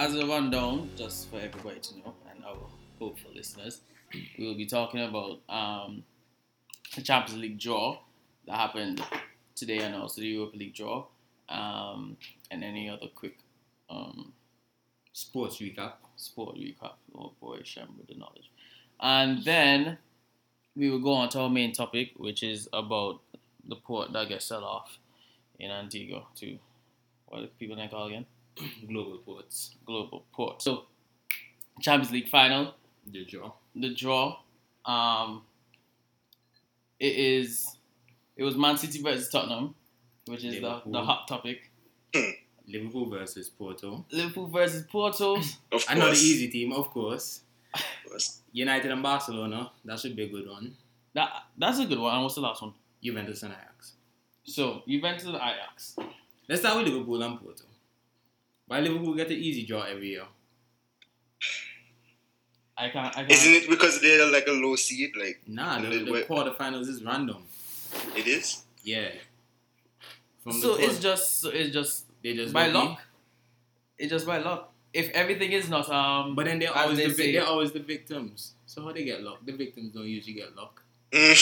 as a rundown, just for everybody to know and our hopeful listeners, we will be talking about um, the Champions League draw that happened today and also the Europa League draw, um, and any other quick um, Sports recap. sport recap. Oh boy, Shem with the knowledge. And then we will go on to our main topic, which is about the port that gets sell off in Antigua to what people think call again? Global Ports. Global Port. So Champions League final, The draw. the draw. Um it is it was Man City versus Tottenham, which is the, Liverpool. the hot topic. Liverpool versus Porto. Liverpool versus Porto. Of course. I know the easy team, of course. Of course. United and Barcelona. That should be a good one. That that's a good one. And what's the last one? Juventus and Ajax. So Juventus and Ajax. Let's start with Liverpool and Porto. Why Liverpool get an easy draw every year? I can't. I can't. Isn't it because they're like a low seed? Like Nah, the, the wait. quarterfinals is random. it is. Yeah. From so it's just. So it's just they just by lucky. luck. It's just by luck. If everything is not um. But then they're always they the vi- they're always the victims. So how they get luck? The victims don't usually get luck. I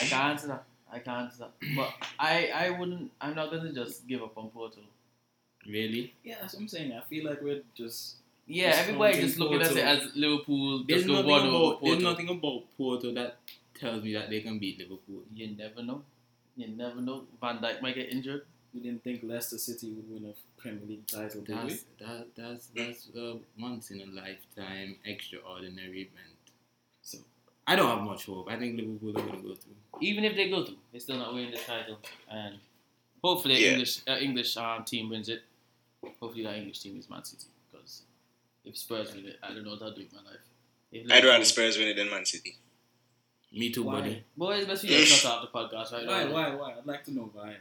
can't answer that. I can't answer that. But I I wouldn't. I'm not gonna just give up on Porto. Really? Yeah, that's what I'm saying. I feel like we're just Yeah, Just everybody just looking at it as Liverpool. There's Just nothing one over about there's Porto. nothing about Porto that tells me that they can beat Liverpool. You never know. You never know. Van Dijk might get injured. we didn't think Leicester City would win a Premier League title, did we? That's that, that's that's a once in a lifetime extraordinary event. So I don't have much hope. I think Liverpool are gonna go through. Even if they go through, they're still not winning the title. And hopefully, Yeah. English uh, English um, team wins it. Hopefully, that English team is Man City because if Spurs win it, I don't know what I'll do with my life. If I'd rather Liverpool- Spurs win it than Man City. Me too, Why? buddy. Boys, best we just cut off the podcast right Why, now. why, why? I'd like to know why.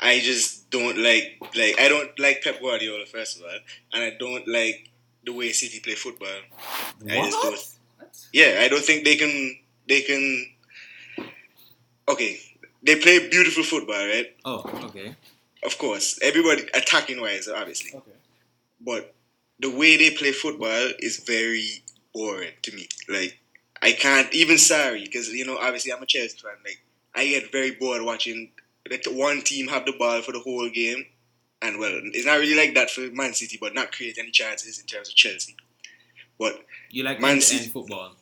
I just don't like like I don't like Pep Guardiola first of all, and I don't like the way City play football. I just don't. What? Yeah, I don't think they can. They can. Okay, they play beautiful football, right? Oh, okay. Of course, everybody attacking wise, obviously, Okay. but the way they play football is very boring to me. Like I can't even sorry because you know obviously I'm a Chelsea fan. Like I get very bored watching the t- one team have the ball for the whole game, and well, it's not really like that for Man City, but not create any chances in terms of Chelsea. But You like Man City- football.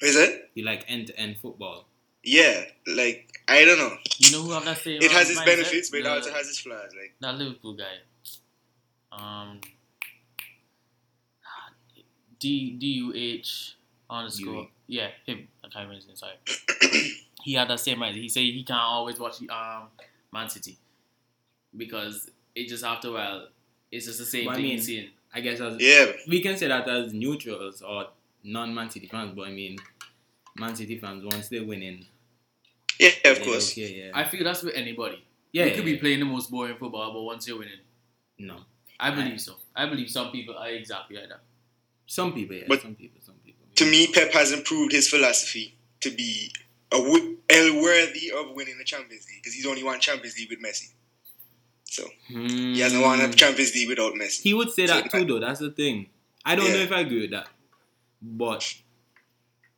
is it? You like end to end football. Yeah, like I don't know. You know who have that same It has its mindset? benefits, but it also has its flaws. Like that Liverpool guy. Um, D D U H underscore. Dewey. Yeah, him. I can't remember his name. Sorry. he had that same idea. He said he can't always watch um Man City because it just after a while it's just the same But I thing mean- he's seeing. I guess as yeah, we can say that as neutrals or non Man City fans, but I mean Man City fans once they're winning. Yeah, of they're course. Okay, yeah. I feel that's with anybody. yeah, you yeah, could be playing the most boring football, but once you're winning, No. I believe so. I believe some people are exactly like that. Some people, yeah. But some people, some people. To me, Pep has improved his philosophy to be a w- worthy of winning the Champions League because he's only won Champions League with Messi. So he hasn't won a Hmm. Champions League without Messi. He would say that So- too, though. That's the thing. I don't know if I agree with that, but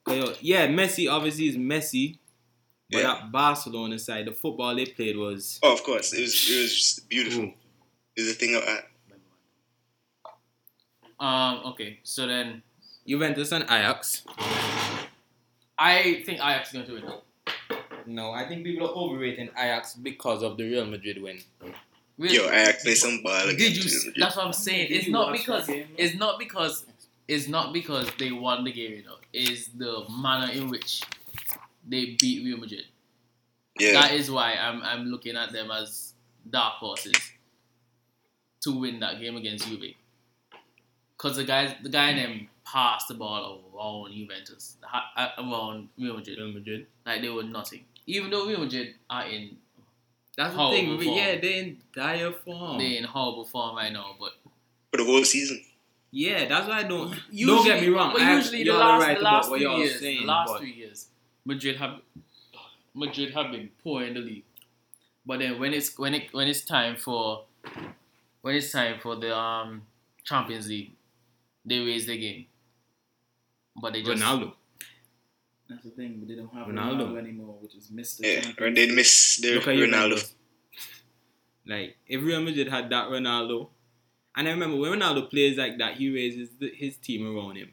yo, yeah, Messi obviously is Messi. But Yeah. that Barcelona side, the football they played was Oh, of course, it was it was just beautiful. Ooh. It was a thing of art. Um. Okay. So then, Juventus and Ajax. I think Ajax is going to win. No, I think people are overrating Ajax because of the Real Madrid win. Really? Yo, I play some ball. Did you? Real s- That's what I'm saying. Did It's not because game? it's not because it's not because they won the game. You know, it's the manner in which they beat Real Madrid. Yeah, That is why I'm I'm looking at them as dark horses to win that game against Juve. Cause the guys, the guy in them passed the ball around Juventus, ha- uh, around Real Madrid, Real Madrid. like they were nothing. Even though Real Madrid are in That's the thing. form. Yeah, they're in dire form. They're in horrible form right now, but for the whole season. Yeah, that's why I don't. Usually, don't get me wrong. But I- usually the last, right the last what three you're years, saying. the last but three years, Madrid have Madrid have been poor in the league. But then when it's when it when it's time for when it's time for the um Champions League, they raise the game. But they just Ronaldo. That's the thing. But they don't have Ronaldo. Ronaldo, anymore, which is Mr. Yeah, Champions they miss the Look at Ronaldo. Like if Real Madrid had that Ronaldo, and I remember when Ronaldo plays like that, he raises the, his team around him.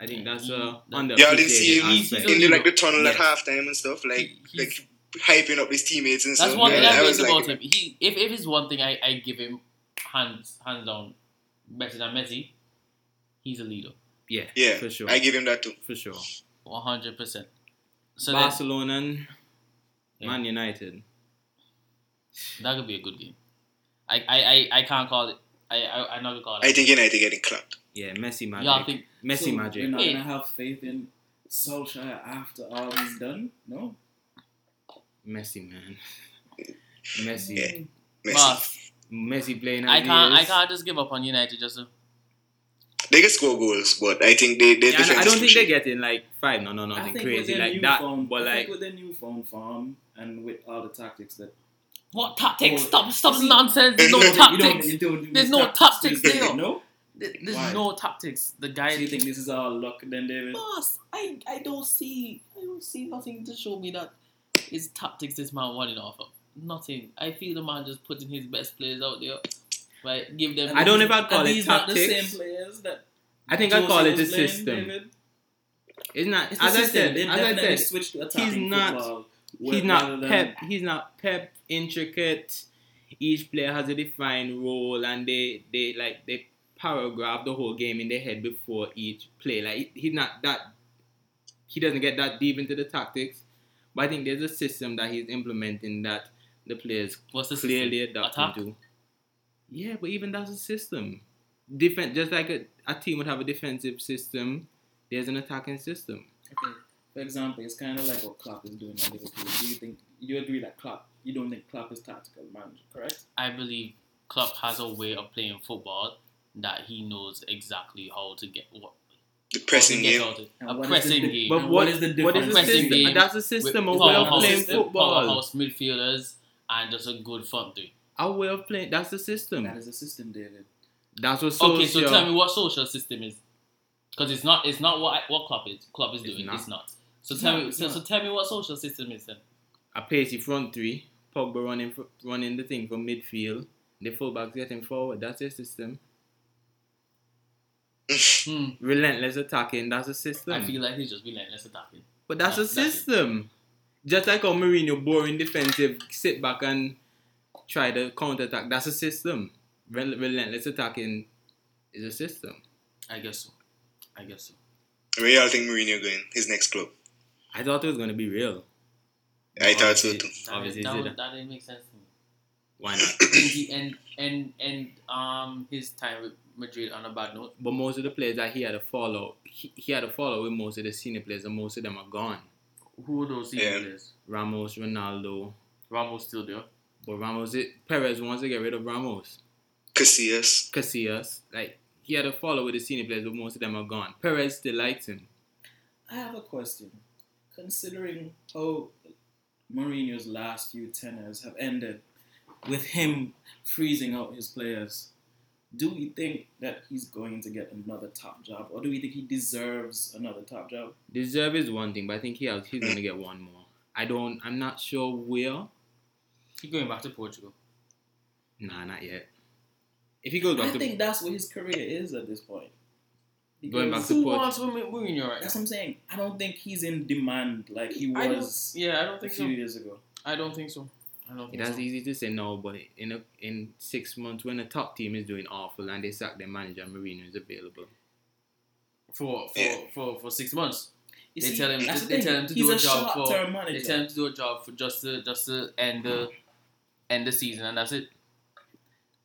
I think that's uh, he- a that- under. Yeah, I didn't see him aspect. in the, like the tunnel Yes. at halftime and stuff, like He- like hyping up his teammates and That's stuff. That's one yeah, thing I was rate like, about him. He, if, if it's one thing I, I give him hands hands down better than Messi, he's a leader, Yeah, Yeah, for sure, I give him that too. for sure. one hundred percent. So that, Barcelona and Yeah. Man United. that could be a good game. I I, I, I can't call it. I I I'm not gonna call it. I think United getting clapped. Yeah, Messi magic. Y'all think Messi So magic. You're not Hey. gonna have faith in Solskjaer after all he's done. No. Messi man. Messi. Yeah. Messi. Boss, Messi playing. I can't I can't just give up on United just to, They can score goals, but I think they they Yeah, I- don't think they're shit. getting like five. No, no, I nothing crazy like that. newfound- But I like, think with the newfound form farm and with all the tactics that what tactics? Oh, Stop stop nonsense. There's no You You don't- tactics. you don't There's no tactics do there. No. There- There's Why? no tactics. The guy So you think this is all luck then, David? Boss, I, I don't see I don't see nothing to show me that his tactics this man wanting off of. Nothing. I feel the man just putting his best players out there. Right? Give them I don't know if I'd call and it these not the same players that I think I call it a playing, system. David. It's not. It's the as I system. said, as I said, attacking not- he's not pep. He's not pep. Intricate. Each player has a defined role, and they they like they paragraph the whole game in their head before each play. Like he- he's not that. He doesn't get that deep into the tactics, but I think there's a system that he's implementing that the players what's the clearly system? adapt Attack? into. Yeah, but even that's a system. Defense, just like a, a team would have a defensive system, there's an attacking system. Okay. For example, it's kind of like what Klopp is doing at Liverpool. Do you think you agree that Klopp? You don't think Klopp is tactical manager, correct? I believe Klopp has a way of playing football that he knows exactly how to get what The how pressing game. out of- And a pressing the- game. But what what is is the the what is the difference? system? That's a system, a way of powerhouse- playing football. Powerhouse midfielders and just a good front three. A way of playing. That's the system. That is a system, David. That's what social. Okay, so tell me what social system is, because it's not it's not what what Klopp is Klopp is It's doing. not. It's not. So It's tell not, me it's so, so tell me what social system is then. a pacey front three. Pogba running running the thing from midfield. The fullbacks getting forward. That's their system. Hmm. Relentless attacking. That's a system. I feel like he's just relentless attacking. But that's a That's- that's system. Just like how Mourinho boring defensive, sit back and try to counter attack. That's a system. Rel- relentless attacking is a system. I guess so. I guess so. Where y'all think Mourinho going? His next club? I thought it was gonna be real. I thought so too. That, Obviously, that, it's was- that didn't make sense to me. Why not? I think he end end end um his time with Madrid on a bad note. But most of the players that he had to follow, he, he had to follow with most of the senior players, and most of them are gone. Who are those senior Yeah. players? Ramos, Ronaldo, Ramos still there. but Ramos, it, Perez wants to get rid of Ramos. Casillas. Casillas, like he had to follow with the senior players, but most of them are gone. Perez still likes him. I have a question. Considering how Mourinho's last few tenors have ended with him freezing out his players, do we think that he's going to get another top job, or do we think he deserves another top job? Deserve is one thing, but I think he has, he's gonna get one more. I don't. I'm not sure where. He going back to Portugal. Nah, not yet. If he goes I back to I think that's what his career is at this point. Going back Because- to Who wants Mourinho right That's now? what I'm saying. I don't think he's in demand like he I was Yeah, I don't a think few so. years ago. I don't think so. I don't That's so. easy to say no, but in a, in six months when a top team is doing awful and they sack their manager, Mourinho is available. For for, Yeah. for for six months. You They see, tell him- that's the they tell him to he's do a a job for- short-term They tell him to do a job for just to just to end the end the season and that's it.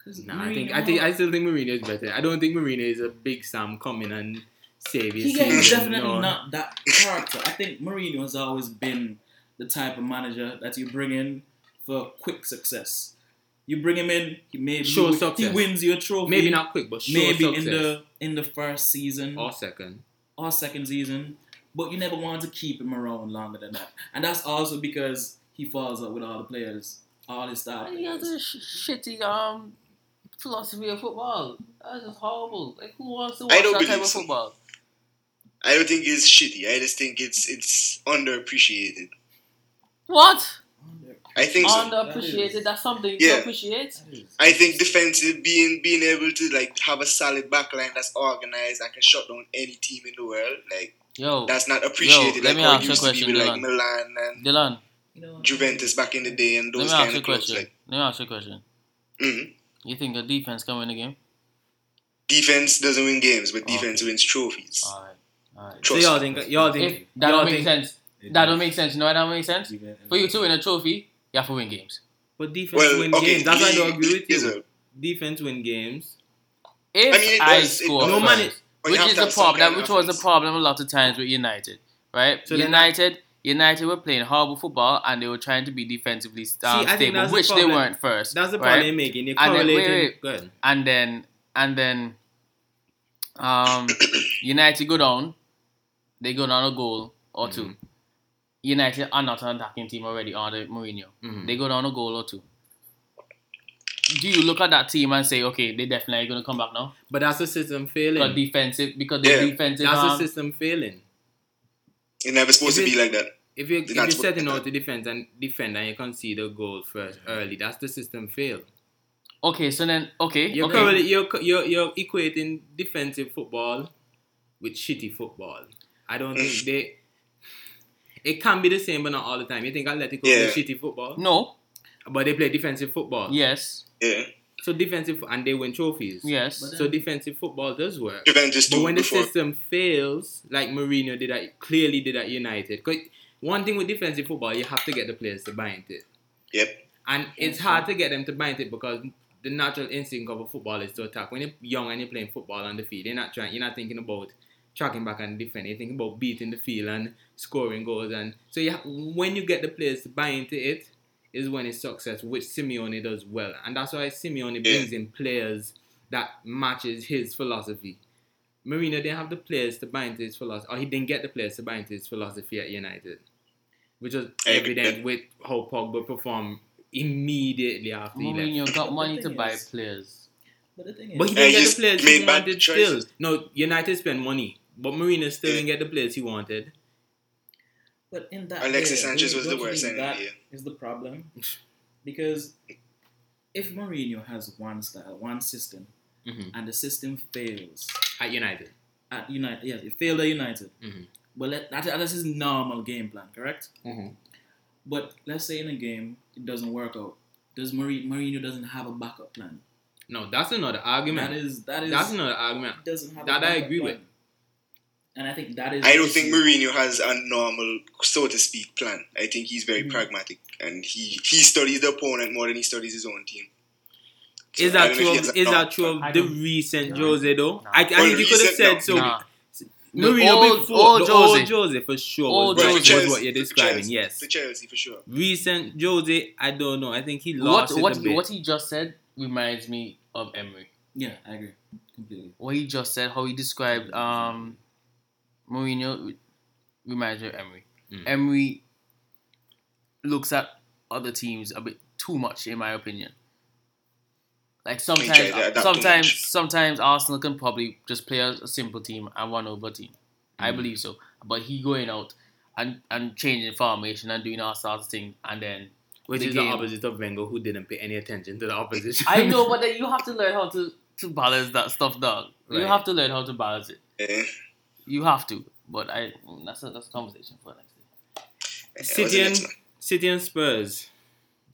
'Cause Nah, I think I think I still think Mourinho is better. I don't think Mourinho is a big Sam coming and save his He is definitely No. not that character. I think Mourinho has always been the type of manager that you bring in for quick success. You bring him in, he maybe Show he, success. he wins your trophy. Maybe not quick, but sure maybe success. in the in the first season or second. or second season, but you never want to keep him around longer than that. And that's also because he falls out with all the players, all his star He has a sh- shitty um philosophy of football. That's just horrible. Like who wants to I watch don't that type believe of so. football? I don't think it's shitty. I just think it's it's underappreciated. What? I think so. Underappreciated. That's something Yeah. to appreciate. That is- I think defensive being being able to like have a solid backline that's organized and can shut down any team in the world, like Yo, that's not appreciated let like me ask it you a used to be question, with like Milan and Dylan. Juventus back in the day and Let those me ask kind you a of clubs. question. Like Let me ask you a question. mhm. You think a defense can win a game? defense doesn't win games, but Okay. defense wins trophies. Alright. Alright. So y'all think y'all think If that y'all don't make think, sense. That does. don't make sense. You know why that don't make sense? For you to win a trophy, you have to win games. But defense Well, win okay, games. That's why I don't league agree with you. a- Defense win games. If I mean, it I does- it score does. No first, money- which is the problem, that, of which was the problem a lot of times with United, right? So then United, United were playing horrible football and they were trying to be defensively um, I think stable, that's the which they weren't first. That's the right? point you're making. You're And then- wait, wait. Good. and then and then um United go down, they go down a goal or 2 Mhm. United are not an attacking team already under Mourinho. Mhm. They go down a goal or two. Do you look at that team and say, okay, they definitely gonna come back now? But that's the system Because failing. defensive, because Yeah. the defensive. That's the Um, system failing. It's never supposed If to be like that. If you if you're what- setting out to defend and defend and you concede a goal first early, that's the system fail. okay, so then okay, You're okay. currently you're, you're you're equating defensive football with shitty football. I don't think they. It can be the same, but not all the time. You think Atletico Yeah. play shitty football, no, but they play defensive football. yes, Yeah. So defensive and they win trophies. yes. But So defensive football does work. Juventus But too when the before. system fails, like Mourinho did at clearly did at United, 'cause one thing with defensive football, you have to get the players to buy into it. Yep. And it's hard to get them to buy into it because the natural instinct of a footballer is to attack. When you're young and you're playing football on the field, you're not trying. You're not thinking about tracking back and defending. You're thinking about beating the field and scoring goals. And so you ha- when you get the players to buy into it, is when it's success, which Simeone does well. And that's why Simeone Yeah. brings in players that matches his philosophy. Mourinho didn't have the players to buy into his philosophy, or he didn't get the players to buy into his philosophy at United, which was I agree. evident with how Pogba performed immediately after he left. Mourinho got money to buy is- players. But the thing is, But he didn't he get the players made he bad wanted choices. still. No, United spent money, but Mourinho still didn't get the players he wanted. But in that Alexis way, Sanchez was the worst think signing that the year. is the problem because if Mourinho has one style, one system, Mhm. and the system fails At United. at United, yeah, it failed at United. Mhm. Well, that, that, that's his normal game plan, correct? Mhm. But let's say in a game it doesn't work out. Does Mourinho, Mourinho doesn't have a backup plan? No, that's another argument. That is that is that's another argument. he doesn't have. a that I agree plan. with. And I think that is. I don't think issue. Mourinho has a normal, so to speak, plan. I think he's very Mhm. pragmatic and he, he studies the opponent more than he studies his own team. So Is that true? Of, he has a is normal that true of the recent No. Jose though? No. I, I Well, think you could have recent, no. said so. Nah. The Mourinho old- before old the old Jose. Jose for sure Old was, Right, was for Chelsea, what you're for describing. Chelsea, Yes, For Chelsea, for sure. recent Jose, I don't know. I think he What lost it what a bit. what he just said reminds me of Emery. Yeah, I agree completely. What he just said, how he described um Mourinho me of Emery. Mm. Emery looks at other teams a bit too much, in my opinion. Like sometimes, to adapt sometimes, sometimes Arsenal can probably just play a, a simple team and one over team. I Mm. believe so. But he going out and and changing formation and doing all sorts of things, and then Which the is game. the opposite of Wenger, who didn't pay any attention to the opposition. I know, but then you have to learn how to to balance that stuff, dog. You have to learn how to balance it. You have to. But I that's a that's a conversation for next day. City and? City and Spurs.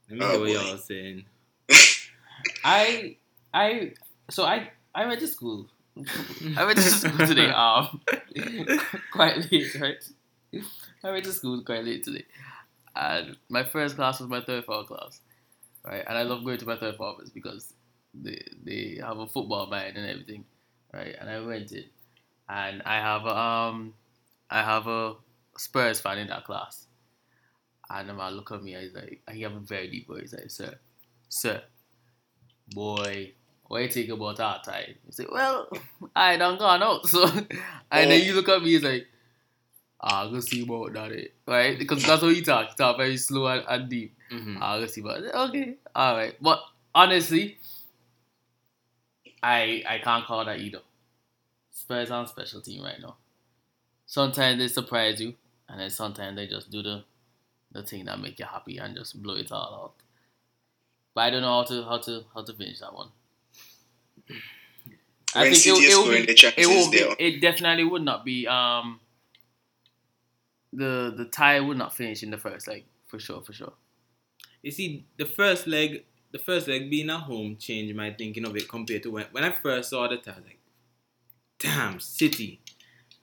Let me Oh, hear what y'all are saying. I I so I I went to school. I went to school today. Um, quite late, right? I went to school quite late today, and my first class was my third form class, right? And I love going to my third formers because they they have a football mind and everything, right? And I went in, and I have a, um I have a Spurs fan in that class, and the man look at me. and He's like, he have a very deep voice. He's like, sir, sir, boy, what you think about our time? You say, well, I done gone out. So, and then you look at me, he's like, ah, go see about that, eh? right? Because that's how he talk. He talk very slow and, and deep. Mhm. Ah, go see about it. Okay, all right. But honestly, I I can't call that either. Spurs on special team right now. Sometimes they surprise you, and then sometimes they just do the the thing that make you happy and just blow it all out. But I don't know how to how to how to finish that one. I when think City is scoring the chances it won't be, it definitely would not be um the the tie would not finish in the first leg for sure for sure. You see, the first leg, the first leg being at home changed my thinking of it compared to when when I first saw the tie. I was like, damn, City.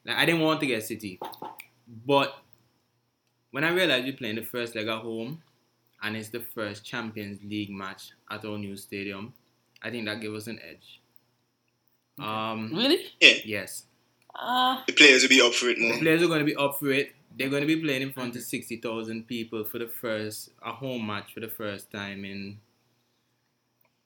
Like I didn't want to get City, but when I realized we're playing the first leg at home, and it's the first Champions League match at our new stadium, I think that gave us an edge. Um, Really? yes, Ah. The players will be up for it the more. players are going to be up for it. They're going to be playing in front of sixty thousand people for the first a home match for the first time in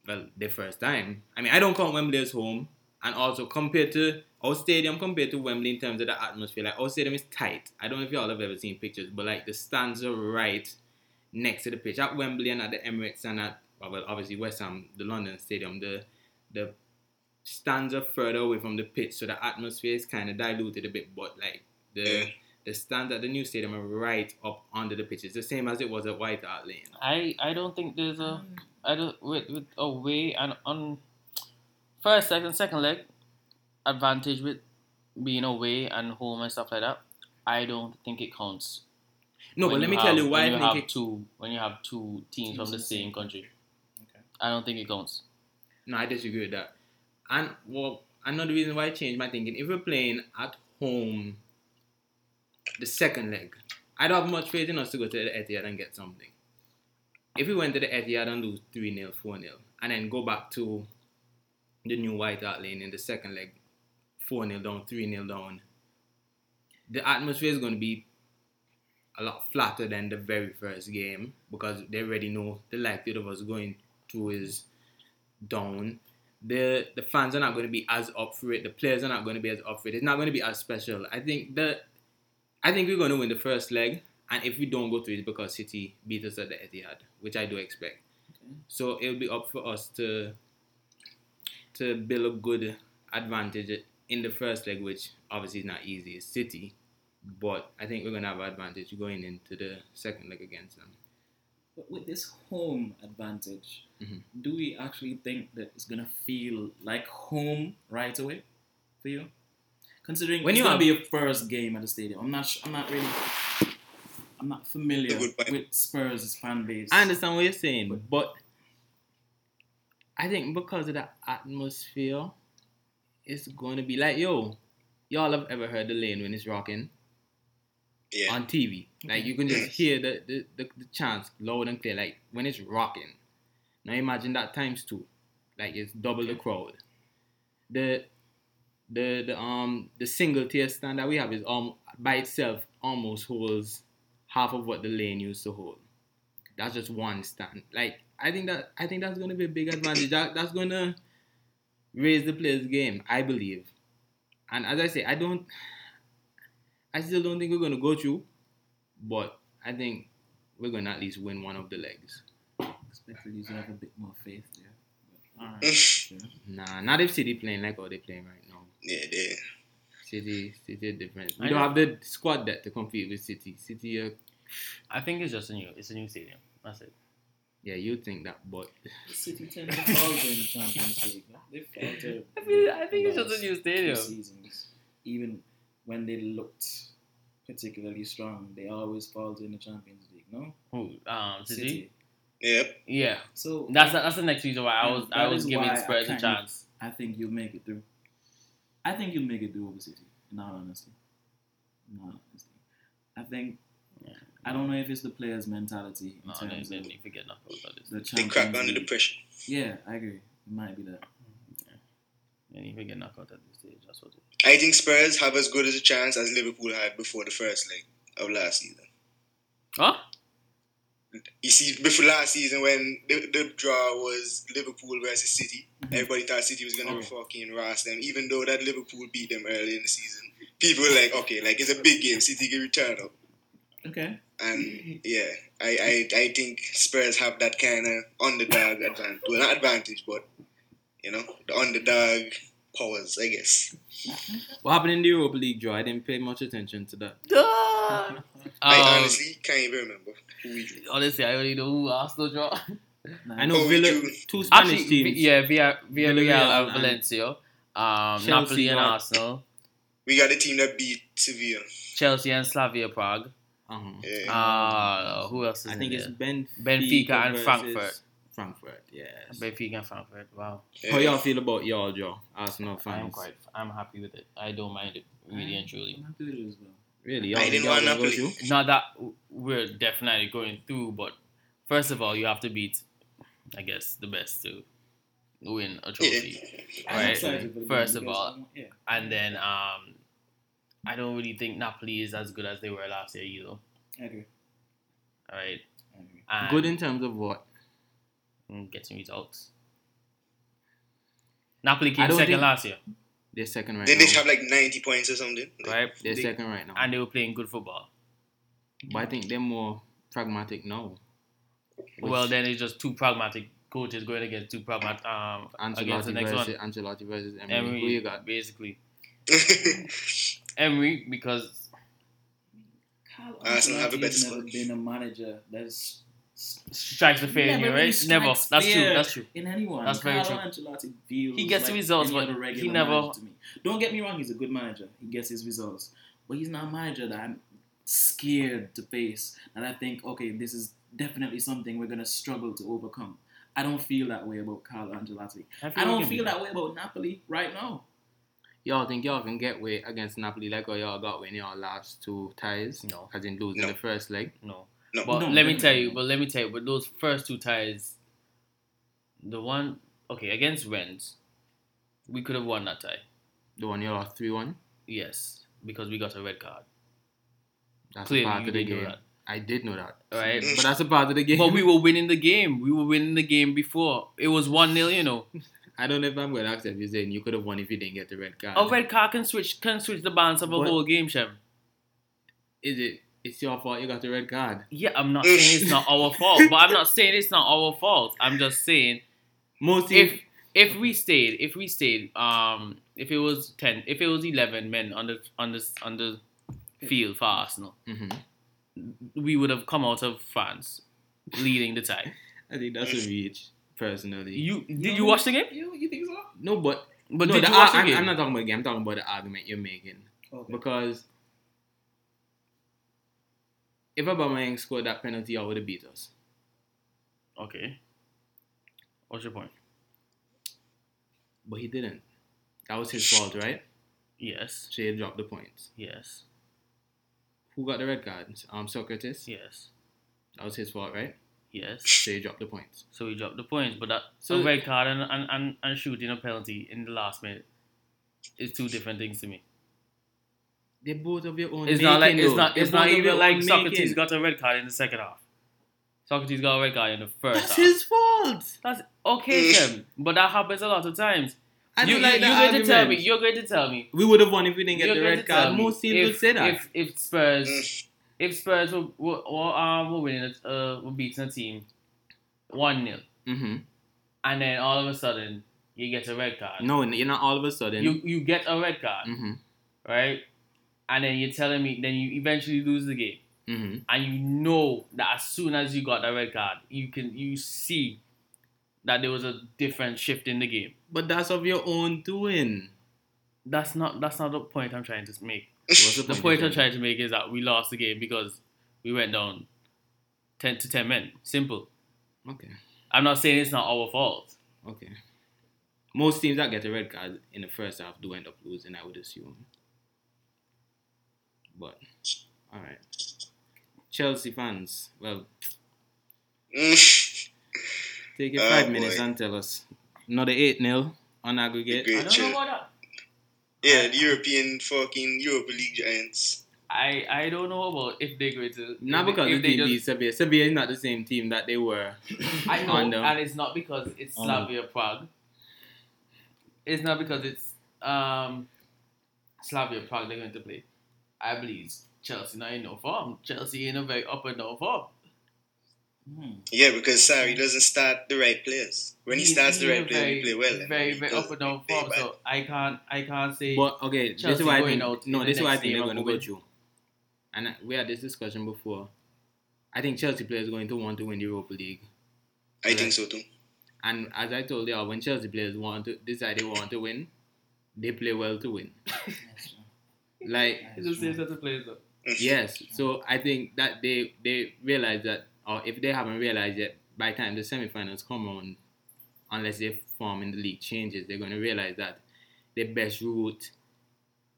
well, the first time. I mean, I don't count Wembley as home, and also compared to our stadium compared to Wembley in terms of the atmosphere, like our stadium is tight. I don't know if y'all have ever seen pictures, but like the stands are right next to the pitch at Wembley and at the Emirates and at well, obviously West Ham, the London Stadium. The the stands are further away from the pitch, so the atmosphere is kind of diluted a bit. But like the the stands at the new stadium are right up under the pitch. It's the same as it was at White Hart Lane. I I don't think there's a mm. I don't with with away and on first second second leg advantage with being away and home and stuff like that. I don't think it counts. No, when but let me have- tell you why I you think it, two when you have two teams from the Teams in the same country. Okay. I don't think it counts. No, I disagree with that. And well, another reason why I changed my thinking, if we're playing at home the second leg, I don't have much faith in us to go to the Etihad and get something. If we went to the Etihad and lose 3 0, 4 0, and then go back to the new White Hart Lane in the second leg, 4 0 down, 3 0 down, the atmosphere is going to be a lot flatter than the very first game because they already know the likelihood of us going through is down. The the fans are not going to be as up for it. The players are not going to be as up for it. It's not going to be as special. I think the I think we're going to win the first leg, and if we don't go through, it's because City beat us at the Etihad, which I do expect. Okay. So it'll be up for us to to build a good advantage in the first leg, which obviously is not easy. It's City, but I think we're going to have an advantage going into the second leg against them. But with this home advantage, Mhm. do we actually think that it's gonna feel like home right away for you? Considering When it's you gonna have- be your first game at the stadium, I'm not. sh- I'm not really. I'm not familiar A good point. with Spurs' fan base. I understand what you're saying, but I think because of the atmosphere, it's going to be like, yo, y'all have ever heard the lane when it's rocking Yeah. on TV? Like, you can just hear the, the, the, the chants loud and clear, like when it's rocking. Now imagine that times two, like it's double the crowd. The the the um the single tier stand that we have is um by itself almost holds half of what the lane used to hold. That's just one stand. Like I think that I think that's gonna be a big advantage. That that's gonna raise the players' game, I believe. And as I say, I don't I still don't think we're gonna go through, but I think we're gonna at least win one of the legs. expected you to have a bit more faith there. But, all right. Nah, not if City playing like how they playing right now. Yeah, they, City, City is different. I don't know. have the squad depth to compete with City. City, uh, I think it's just a new it's a new stadium. That's it. Yeah, you think that, but City tend to falter in the Champions League. no? They falter. I mean, I think it's the just a last new stadium. Seasons, even when they looked particularly strong, they always fall in the Champions League. No, Who? Um, City. yep. Yeah, So that's that's the next reason why I was I was giving Spurs a chance. I think you'll make it through. I think you'll make it through over City. In all honesty, in all honesty, I think. Yeah. I don't know if it's the players' mentality in No, they, terms they of need to get knocked out of this. the They crack under the pressure. Yeah, I agree. It might be that. They need to get knocked out at this stage. That's what it I think Spurs have as good as a chance as Liverpool had before the first leg of last season. Huh? You see, before last season when the, the draw was Liverpool versus City, mm-hmm. everybody thought City was gonna Oh. fucking roast them. Even though that Liverpool beat them early in the season, people were like, okay, like it's a big game. City can return up, Okay. and yeah, I I, I think Spurs have that kind of underdog advantage. Well, not advantage, but you know, the underdog powers, I guess. What happened in the Europa League draw? I didn't pay much attention to that. Um, I honestly can't even remember who we drew. honestly, I only know who Arsenal draw. I know Oh, Villa, drew- two Spanish Actually, teams. Vi- yeah, Via, Villarreal Villarreal and and Valencia. Um, Chelsea Napoli and got- Arsenal. We got the team that beat Sevilla. Chelsea and Slavia Prague. Uh-huh. Yeah. Uh, who else is I think there? it's Benfica, Benfica and Frankfurt. Frankfurt, yes. Benfica and Frankfurt. Wow. yeah. How y'all feel about y'all draw, Arsenal fans? I'm quite. I'm happy with it. I don't mind it really and truly. I'm happy with it as well. Really? Y'all I didn't y'all want gonna go Napoli. through? Not that we're definitely going through, but first of all, you have to beat, I guess, the best to win a trophy. I'm Right. excited First of all, yeah. And then um, I don't really think Napoli is as good as they were last year either. I agree. All right. I agree. And Good in terms of what? mm, getting results. Napoli came second think- last year, They're second right Then now. they have like 90 points or something. Like, right? They're They- second right now. and they were playing good football. but I think they're more pragmatic now. Which- Well, then it's just two pragmatic coaches going against two pragmatic um against the Ancelotti next versus one. Ancelotti versus Emery. Emery, Who you got? basically. Emery because Carlo Arsenal have a better has never squad. been a manager that's strikes the fear in Never you, right? Never. strikes That's true. That's true. in anyone. That's very Carlo Ancelotti feels He gets the results, but he never- To me. Don't get me wrong, he's a good manager. He gets his results, but he's not a manager that I'm scared to face. And I think, okay, this is definitely something we're gonna struggle to overcome. I don't feel that way about Carlo Ancelotti. I don't feel that way about Napoli right now. Y'all think y'all can get away against Napoli like how y'all got when y'all last two ties? No. As in losing No. the first leg. No. No. But No, let me definitely tell you, but let me tell you, but those first two ties, the one okay against Rennes, we could have won that tie. The one you lost 3 1. Yes, because we got a red card. That's Clearly, a part of the game. I did know that. Right. But that's a part of the game. But we were winning the game. We were winning the game before. It was 1 0, you know. I don't know if I'm going to accept you saying you could have won if you didn't get the red card. A red card can switch can switch the balance of a What? whole game, Shem. Is it? It's your fault you got the red card. Yeah, I'm not saying it's not our fault, but I'm not saying it's not our fault. I'm just saying Most if if we stayed, if we stayed, um, if it was ten, if it was eleven men on the on the on the field for Arsenal, Mhm. we would have come out of France leading the tie. I think that's a reach, personally. You did don't you watch the game? You, you think so? no, but, But no, did the you watch ar- the I'm, game? I'm not talking about the game. I'm talking about the argument you're making. Okay. Because if Aubameyang scored that penalty, I would have beat us. Okay. What's your point? But he didn't. That was his fault, right? Yes. So he dropped the points. Yes. Who got the red card? Um, Sokratis. Yes. That was his fault, right? Yes. So he dropped the points. So we dropped the points, but that So- a red card and, and, and, and shooting a penalty in the last minute is two different things to me. They're both of your own. It's making, not like it's though. not They're it's not both of your even like own Sokratis making. got a red card in the second half. Sokratis got a red card in the first That's half. his fault. That's okay, eh. Shem, but that happens a lot of times. I you, don't like you, that you're going to tell me. You're going to tell me. We would have won if we didn't get you're the red card. me Most teams if, would say that. If, if Spurs. If Spurs were, were, were, um, were winning, a- uh, were beating a team one 0 mm-hmm. and then all of a sudden you get a red card. No, you're not all of a sudden. You you get a red card, mm-hmm. right? And then you're telling me, then you eventually lose the game, Mm-hmm. and you know that as soon as you got that red card, you can you see that there was a different shift in the game. But that's of your own doing. That's not that's not the point I'm trying to make. What's The point I'm trying to make is that we lost the game because we went down ten to ten men. Simple. Okay. I'm not saying it's not our fault. Okay. Most teams that get a red card in the first half do end up losing, I would assume. But, all right. Chelsea fans, well, take your Oh, five minutes boy. and tell us. Another 8 0 on aggregate. I don't know about that. Yeah, the European fucking Europa League giants. I I don't know about if they're going to. Not if- because if the they team beat just- Sevilla. Sevilla is not the same team that they were. I know, on and it's not because it's On Slavia Prague. It's not because it's um Slavia Prague they're going to play. I believe Chelsea not in no form. Chelsea in a very up and down form. Hmm. Yeah, because uh, Sarri doesn't start the right players. When he He's- starts the right a players, he play well. Very, very doesn't, up and down form. So I can't, I can't say. But okay, this is why I going think out no, this is why I think they're going to of go win. through. And uh, we had this discussion before. I think Chelsea players are going to want to win the Europa League. I think so too. And as I told you, uh, when Chelsea players want to decide they want to win, they play well to win. Like It's the same set of players though. yes, so I think that they they realize that, or if they haven't realized yet, by the time the semifinals come on, unless they form in the league changes, they're going to realize that the best route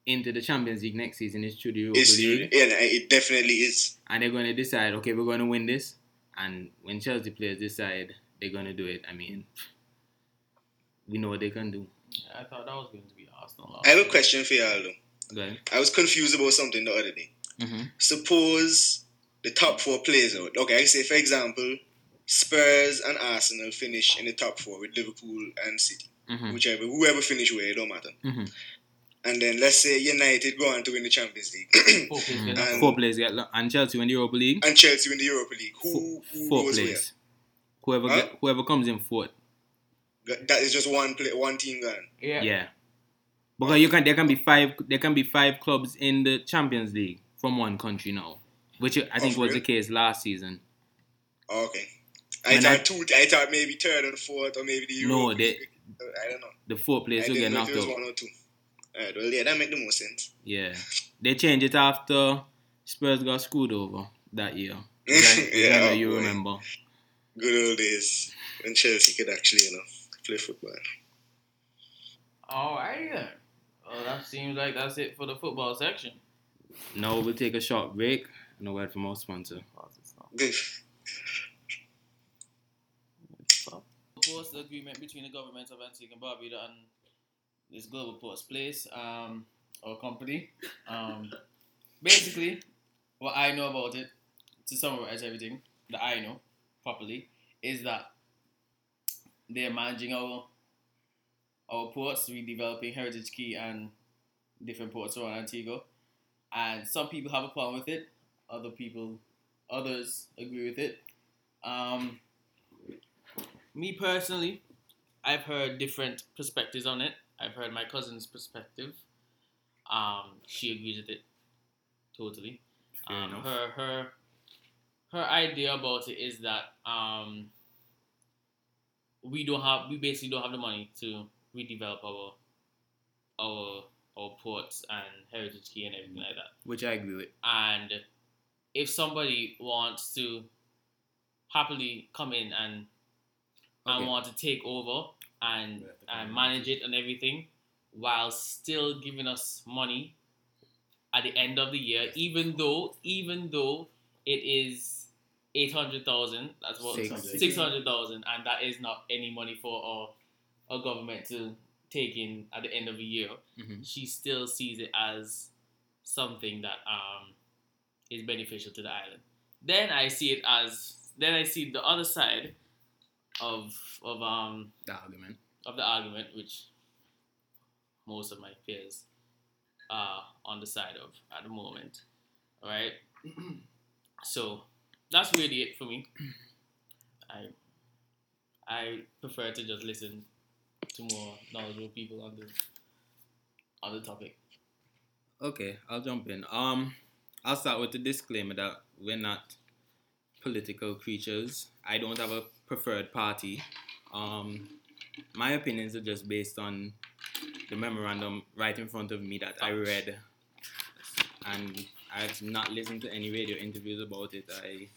into the Champions League next season is through the Europa It's, League. yeah, it definitely is. and they're going to decide, okay, we're going to win this. And when Chelsea players decide they're going to do it, I mean, we know what they can do. I thought that was going to be Arsenal. I have a question for y'all though. Go ahead. I was confused about something the other day. Mm-hmm. Suppose the top four plays out. Okay, I say for example, Spurs and Arsenal finish in the top four with Liverpool and City. Mm-hmm. Whichever, whoever finish where, it don't matter. Mhm. And then let's say United go on to win the Champions League, Four players get And- Four players get lo- and Chelsea win the Europa League. and Chelsea win the Europa League. Who, Four, who four goes players. Whoever Huh? get, whoever comes in fourth. That is just one play, one team gone. Yeah. Yeah. Because you can there can be five there can be five clubs in the Champions League from one country now, which I think Oh, was the case last season. Oh, okay. I When thought I- two. I thought maybe third or fourth or maybe the No, Europa they- League. I don't know. The four players I who get didn't knocked if it was out. one or two. Alright, well, yeah, that make the most sense. Yeah, they changed it after Spurs got screwed over that year. Which I, which I Yeah, know you boy. remember. Good old days when Chelsea could actually, you know, play football. All right then. Well, that seems like that's it for the football section. Now we'll take a short break and a word from our sponsor. Good. Post the agreement between the government of Antigua and Barbuda and this Global Ports Place, um, our company. Um, basically, what I know about it, to summarize everything that I know properly, is that they're managing our our ports, redeveloping Heritage Quay and different ports around Antigua. And some people have a problem with it, other people, others agree with it. Um, me personally, I've heard different perspectives on it. I've heard my cousin's perspective. Um, she agrees with it totally. Um, her her her idea about it is that um, we don't have we basically don't have the money to redevelop our our our ports and Heritage Quay and everything like that. Which I agree with. And if somebody wants to happily come in and and Okay. want to take over and and manage it and everything while still giving us money at the end of the year, even though even though it is eight hundred thousand, that's what Six. hundred thousand, and that is not any money for our our government to take in at the end of the year. Mhm. She still sees it as something that um is beneficial to the island. Then I see it as then I see the other side of of um The argument. of the argument, which most of my peers are on the side of at the moment. Alright? so that's really it for me. I I prefer to just listen to more knowledgeable people on the on the topic. Okay, I'll jump in. Um, I'll start with the disclaimer that we're not political creatures. I don't have a preferred party. Um, my opinions are just based on the memorandum right in front of me that I read, and I've not listened to any radio interviews about it. I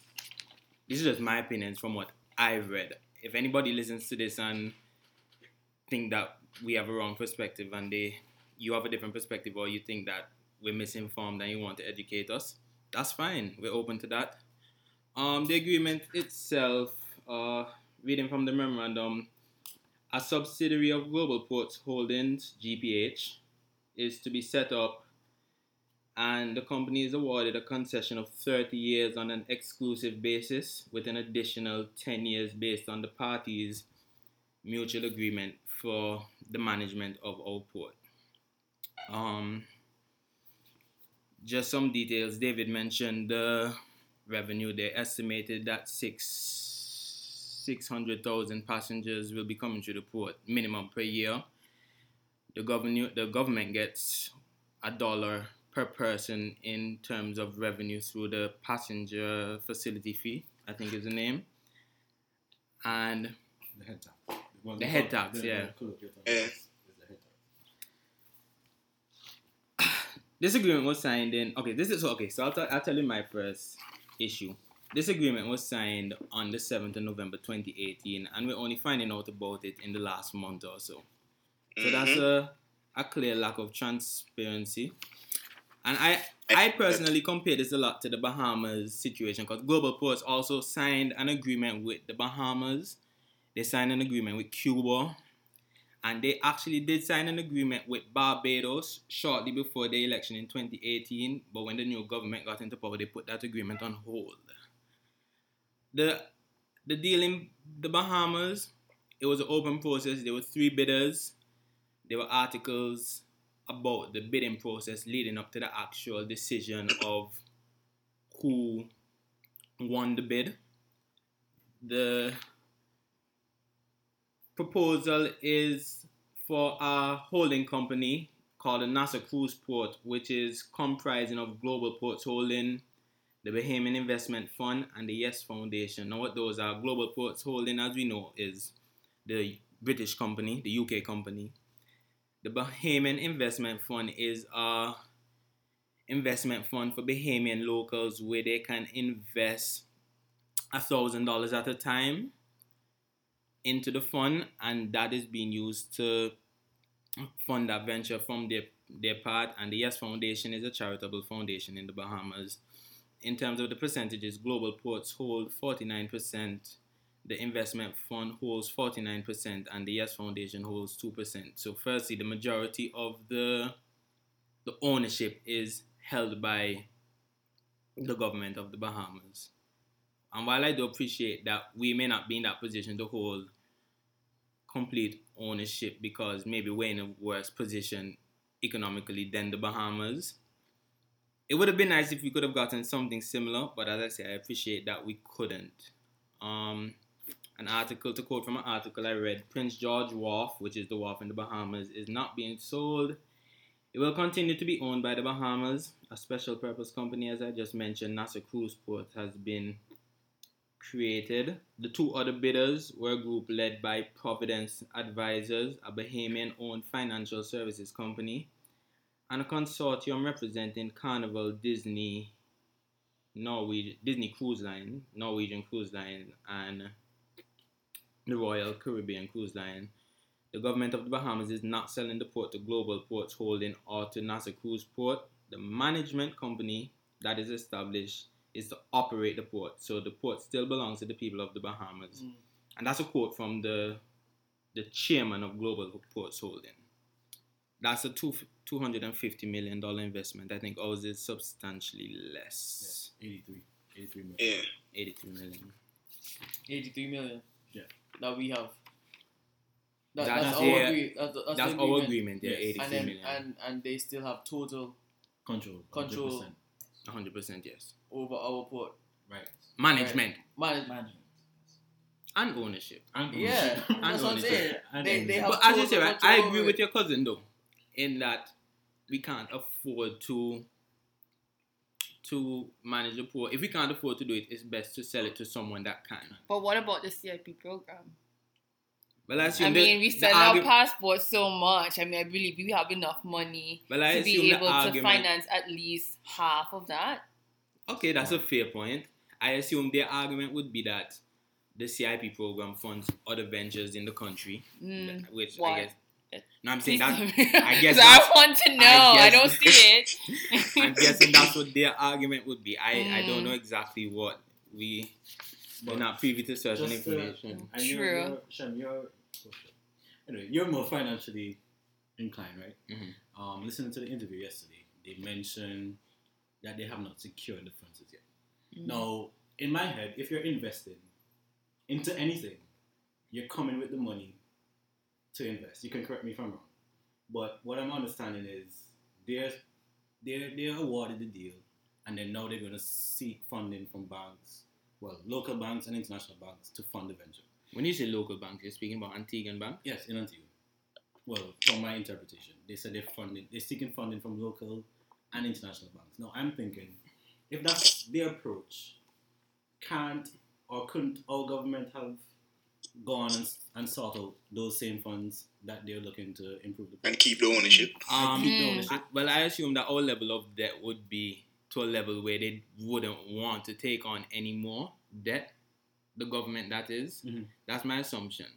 this is just my opinions from what I've read. If anybody listens to this and think that we have a wrong perspective and they you have a different perspective or you think that we're misinformed and you want to educate us, that's fine. We're open to that. Um, the agreement itself, uh, reading from the memorandum, a subsidiary of Global Ports Holdings (GPH) is to be set up, and the company is awarded a concession of 30 years on an exclusive basis, with an additional 10 years based on the parties' mutual agreement for the management of our port. Um, just some details. David mentioned the revenue. They estimated that six 600,000 passengers will be coming to the port minimum per year. The government the government gets a dollar per person in terms of revenue through the passenger facility fee. I think is the name. And The head tax. Well, The head tax, the- yeah. the colloquial term Yeah. is- is the head tax. This agreement was signed in okay this is okay so I'll, tell I'll tell you my first issue. This agreement was signed on the 7th of november 2018 and we're only finding out about it in the last month or so. So that's Mhm. a, a clear lack of transparency. And i i personally compare this a lot to the bahamas situation because global ports also signed an agreement with the bahamas. They signed an agreement with cuba and they actually did sign an agreement with Barbados shortly before the election in 2018. But when the new government got into power, they put that agreement on hold. The the deal in the Bahamas, it was an open process. There were three bidders. There were articles about the bidding process leading up to the actual decision of who won the bid. The proposal is for a holding company called the Nassau Cruise Port, which is comprising of Global Ports Holding, the Bahamian Investment Fund, and the Yes Foundation. Now, what those are, Global Ports Holding, as we know, is the British company, the UK company. The Bahamian Investment Fund is a investment fund for Bahamian locals where they can invest a thousand dollars at a time into the fund, and that is being used to fund that venture from their their part. And the Yes Foundation is a charitable foundation in the Bahamas. In terms of the percentages, Global Ports hold 49%, the investment fund holds 49%, and the Yes Foundation holds 2%. So, firstly, the majority of the the ownership is held by the government of the Bahamas. And while I do appreciate that we may not be in that position to hold complete ownership because maybe we're in a worse position economically than the Bahamas, it would have been nice if we could have gotten something similar. But as I say, I appreciate that we couldn't. Um, an article to quote from an article I read: Prince George Wharf, which is the wharf in the Bahamas, is not being sold. It will continue to be owned by the Bahamas. A special purpose company, as I just mentioned, Nassau Cruise Port, has been created. The two other bidders were a group led by Providence Advisors, a Bahamian owned financial services company, and a consortium representing Carnival Disney, Norwegian, Disney Cruise Line, Norwegian Cruise Line, and the Royal Caribbean Cruise Line. The government of the Bahamas is not selling the port to Global Ports Holding or to Nassau Cruise Port. The management company that is established is to operate the port. So the port still belongs to the people of the Bahamas. Mm. And that's a quote from the the chairman of Global Ports Holding. That's a two, $250 million investment. I think ours is substantially less. Yeah, 83. 83 million. Yeah. 83 million. 83 million. Yeah. That we have. That, That's that's, their- our agree, that's, that's, That's the our agreement. agreement, yeah, Yes. 83 And then million. and and they still have total Control. Control. 100%. 100% yes. over our port Right. Management management. Management. and ownership. And Yeah, ownership. that's what I'm saying. And They, they have But as you say, right, I agree with your cousin though, in that we can't afford to to manage the poor. If we can't afford to do it, it's best to sell it to someone that can. But what about the CIP program? Well, I I mean, we sell our argu- passports so much. I mean, I believe we have enough money Well, I to be able to argument- finance at least half of that. Okay, that's a fair point. I assume their argument would be that the CIP program funds other ventures in the country, Mm, which what? I guess. No, I'm saying that. I guess I want to know. I, guess- don't see it. I'm guessing that's what their argument would be. I, I don't Mm. know exactly what we. We're not privy to certain Just, uh, information. And you're, True. you're, Shem, you're, oh, anyway, you're more financially inclined, right? Mhm. Um, listening to the interview yesterday, they mentioned that they have not secured the funds as yet. Mm. Now, in my head, if you're investing into anything, you're coming with the money to invest. You can correct me if I'm wrong. But what I'm understanding is they're, they're, they're awarded the deal, and then now they're going to seek funding from banks, well, local banks and international banks to fund the venture. When you say local banks, you're speaking about Antiguan Bank. Yes, in Antigua. Well, from my interpretation, they said they're funding, they're seeking funding from local and international banks. Now, I'm thinking, if that's their approach, can't or couldn't our government have gone and, and sought out those same funds that they're looking to improve the and keep the ownership. Um, keep the Mm. ownership? I- well, I assume that our level of debt would be to a level where they wouldn't want to take on any more debt. The government, that is. Mhm. That's my assumption.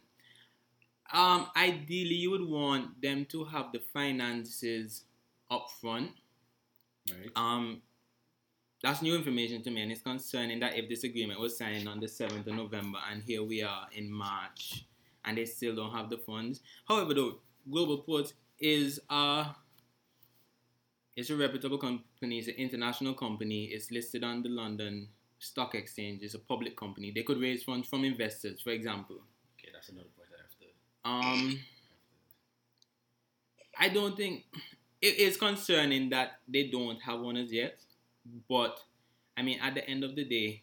Um, ideally, you would want them to have the finances up front. right? Um, that's new information to me, and it's concerning that if this agreement was signed on the 7th of November, and here we are in March, and they still don't have the funds. However, though, Global Ports is a it's a reputable company. It's an international company. It's listed on the London Stock Exchange. It's a public company. They could raise funds from investors, for example. Okay, that's another point I have to. Um, I don't think it is concerning that they don't have one as yet, but I mean, at the end of the day,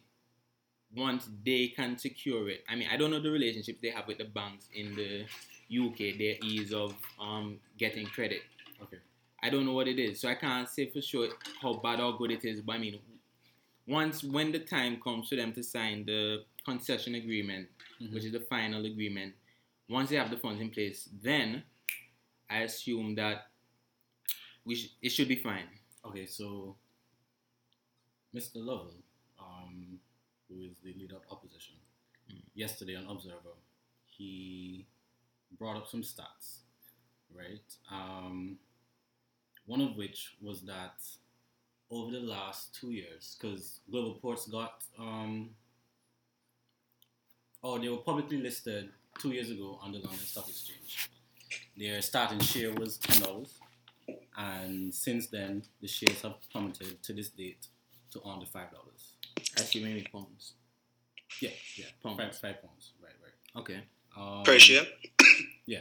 once they can secure it, I mean, I don't know the relationships they have with the banks in the UK, their ease of um getting credit. Okay. I don't know what it is, so I can't say for sure how bad or good it is. But I mean, once when the time comes for them to sign the concession agreement, Mhm. which is the final agreement, once they have the funds in place, then I assume that we sh- it should be fine. Okay, so Mr. Lovell, um, who is the leader of opposition, Mm. yesterday on Observer, he brought up some stats, right? Um, one of which was that over the last two years, because Global Ports got, um, oh, they were publicly listed two years ago on the London Stock Exchange. Their starting share was ten dollars and since then the shares have plummeted to this date to under five dollars. I see maybe pounds. Yeah, yeah, Pounds. five five pounds. Right, right. Okay. Um, Per share. yeah.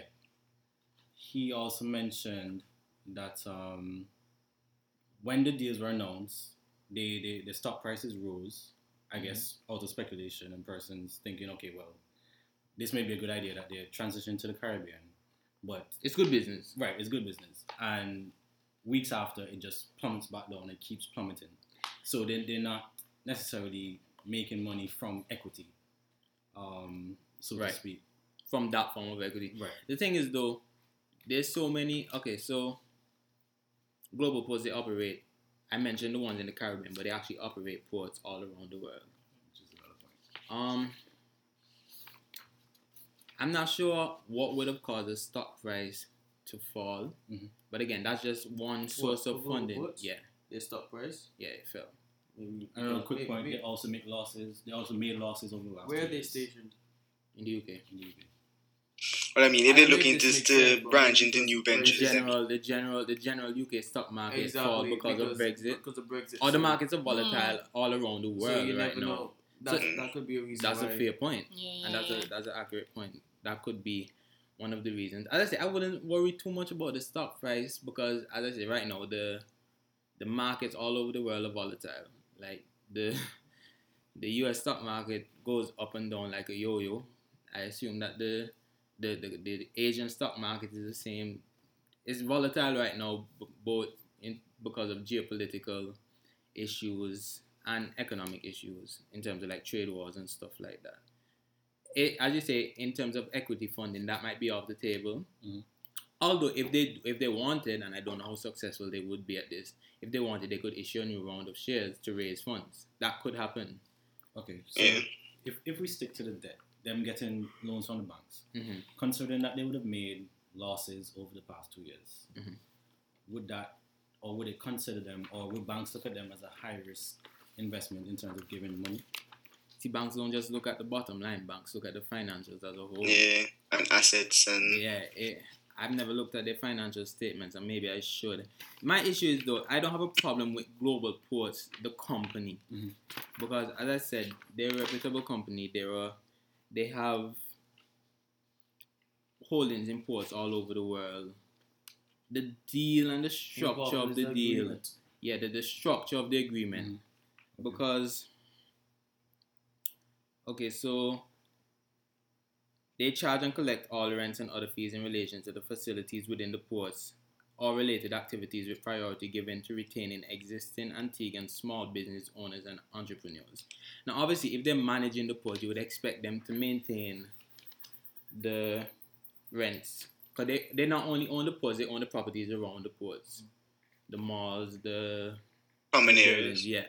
He also mentioned that um, when the deals were announced, they, they the stock prices rose. I guess out of speculation and persons thinking, okay, well, this may be a good idea that they transition to the Caribbean, but It's good business. Right, it's good business. And weeks after, it just plummets back down. It keeps plummeting. So they, they're not necessarily making money from equity, um, so Right. to speak. From that form of equity. Right. The thing is though, there's so many okay, so global ports they operate I mentioned the ones in the Caribbean, but they actually operate ports all around the world. Which is another point. Um, I'm not sure what would have caused the stock price to fall, Mhm. but again, that's just one source of funding. ports? Yeah, Their stock price. yeah, it fell Maybe. Another quick Wait, point: wait, they also make losses. They also made losses over the last. Where two are they years. stationed? in the UK. In the UK. Well, I mean, if I they're think looking this to, makes to sense, but branch into new ventures. The ventures. I mean, general, the general, the general UK stock market fall Exactly because, of Brexit. Because of Brexit. All the markets are volatile hmm. all around the so world you right never now. know. That, So- that could be a reason. That's why. a fair point. Yeah, and that's a that's an accurate point. That could be one of the reasons. As I say, I wouldn't worry too much about the stock price because, as I say, right now the the markets all over the world are volatile. Like the the U.S. stock market goes up and down like a yo-yo. I assume that the the the, the Asian stock market is the same. It's volatile right now, both in because of geopolitical issues and economic issues in terms of like trade wars and stuff like that it, as you say, in terms of equity funding, that might be off the table. Mhm. Although, if they if they wanted, and I don't know how successful they would be at this, if they wanted, they could issue a new round of shares to raise funds. That could happen. Okay, so if, if we stick to the debt, them getting loans from the banks, hmm considering that they would have made losses over the past two years, Mhm. would that, or would it consider them, or would banks look at them as a high risk investment in terms of giving money? See, banks don't just look at the bottom line. Banks look at the financials as a whole. yeah, and assets and Yeah, it, I've never looked at their financial statements, and maybe I should. My issue is though, I don't have a problem with Global Ports, the company, Mhm. because as I said, they're a reputable company. They're a, they have holdings in ports all over the world. The deal and the structure of the deal, yeah, the, the structure of the agreement, Mhm. because okay, so They charge and collect all rents and other fees in relation to the facilities within the ports or related activities with priority given to retaining existing Antiguan small business owners and entrepreneurs. Now, obviously, if they're managing the port, you would expect them to maintain the rents. Because they, they not only own the ports, they own the properties around the ports. The malls, the Common areas. yeah.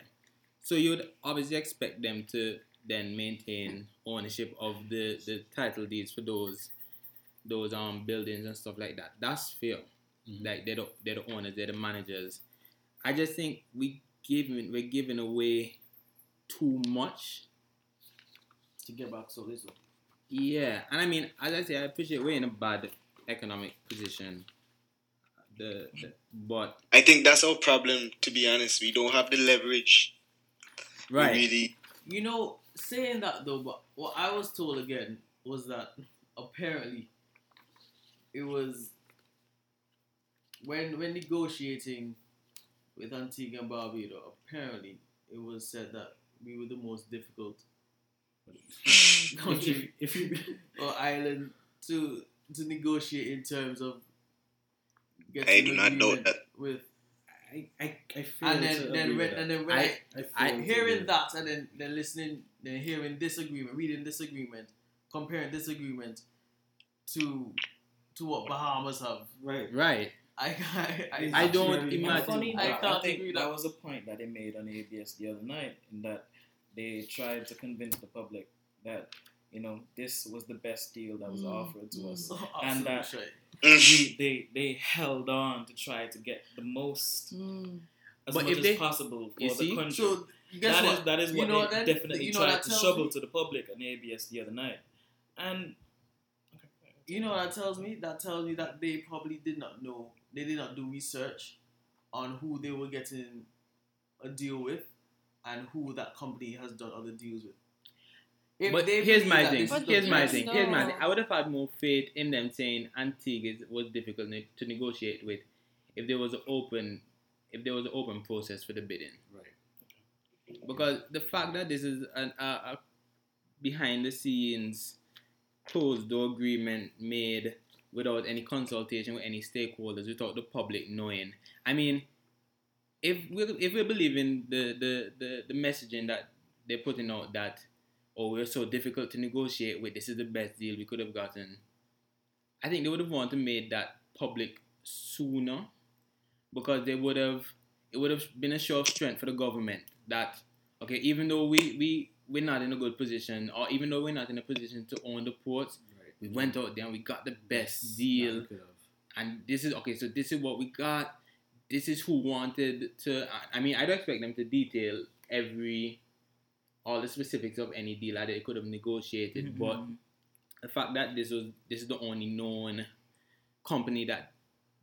So you would obviously expect them to then maintain ownership of the, the title deeds for those those um buildings and stuff like that. That's fair. Like they're the, they're the owners, they're the managers. I just think we giving we're giving away too much. To get back so little. Yeah, and I mean, as I say, I appreciate we're in a bad economic position. The, the but I think that's our problem. To be honest, we don't have the leverage. We right, really. You know, saying that though, but what I was told again was that apparently it was when when negotiating with Antigua and Barbuda. Apparently, it was said that we were the most difficult country if you or island to to negotiate in terms of getting I do not know that. with. I, I, I feel And then then agree when, and that. then when I- I, I, feel I- to agree hearing that and then, then listening, then hearing disagreement reading disagreement comparing disagreement to to what Bahamas have, right. right. I I, I, I don't imagine- I I, think agree that that- was a point that they made on ABS the other night, in that they tried to convince the public that you know this was the best deal that was Mm, offered to us. So And that- straight. we, they they held on to try to get the most Mm. as But much as they- possible for the see? country. So That is what? that is what they that- definitely tried to shovel me- to the public on ABS the other night, and You know what that tells me? That tells me that they probably did not know. They did not do research on who they were getting a deal with and who that company has done other deals with. If But they here's my thing. this is But the Here's my thing. no. Here's my thing. I would have had more faith in them saying Antigua was difficult to negotiate with if there was an open, if there was an open process for the bidding. Right. Because the fact that this is an, a, a behind the scenes closed door agreement made without any consultation with any stakeholders, without the public knowing. I mean, if we if we believe in the, the, the, the messaging that they're putting out that oh we're so difficult to negotiate with, this is the best deal we could have gotten. I think they would have wanted to make that public sooner because they would have it would have been a show of strength for the government that okay, even though we, we we're not in a good position, or even though we're not in a position to own the ports, Right. we went out there and we got the best deal. that we could have. And this is okay, so this is what we got. This is who wanted to. I- mean, I don't expect them to detail every, all the specifics of any deal that they could have negotiated, mm-hmm. but the fact that this was this is the only known company that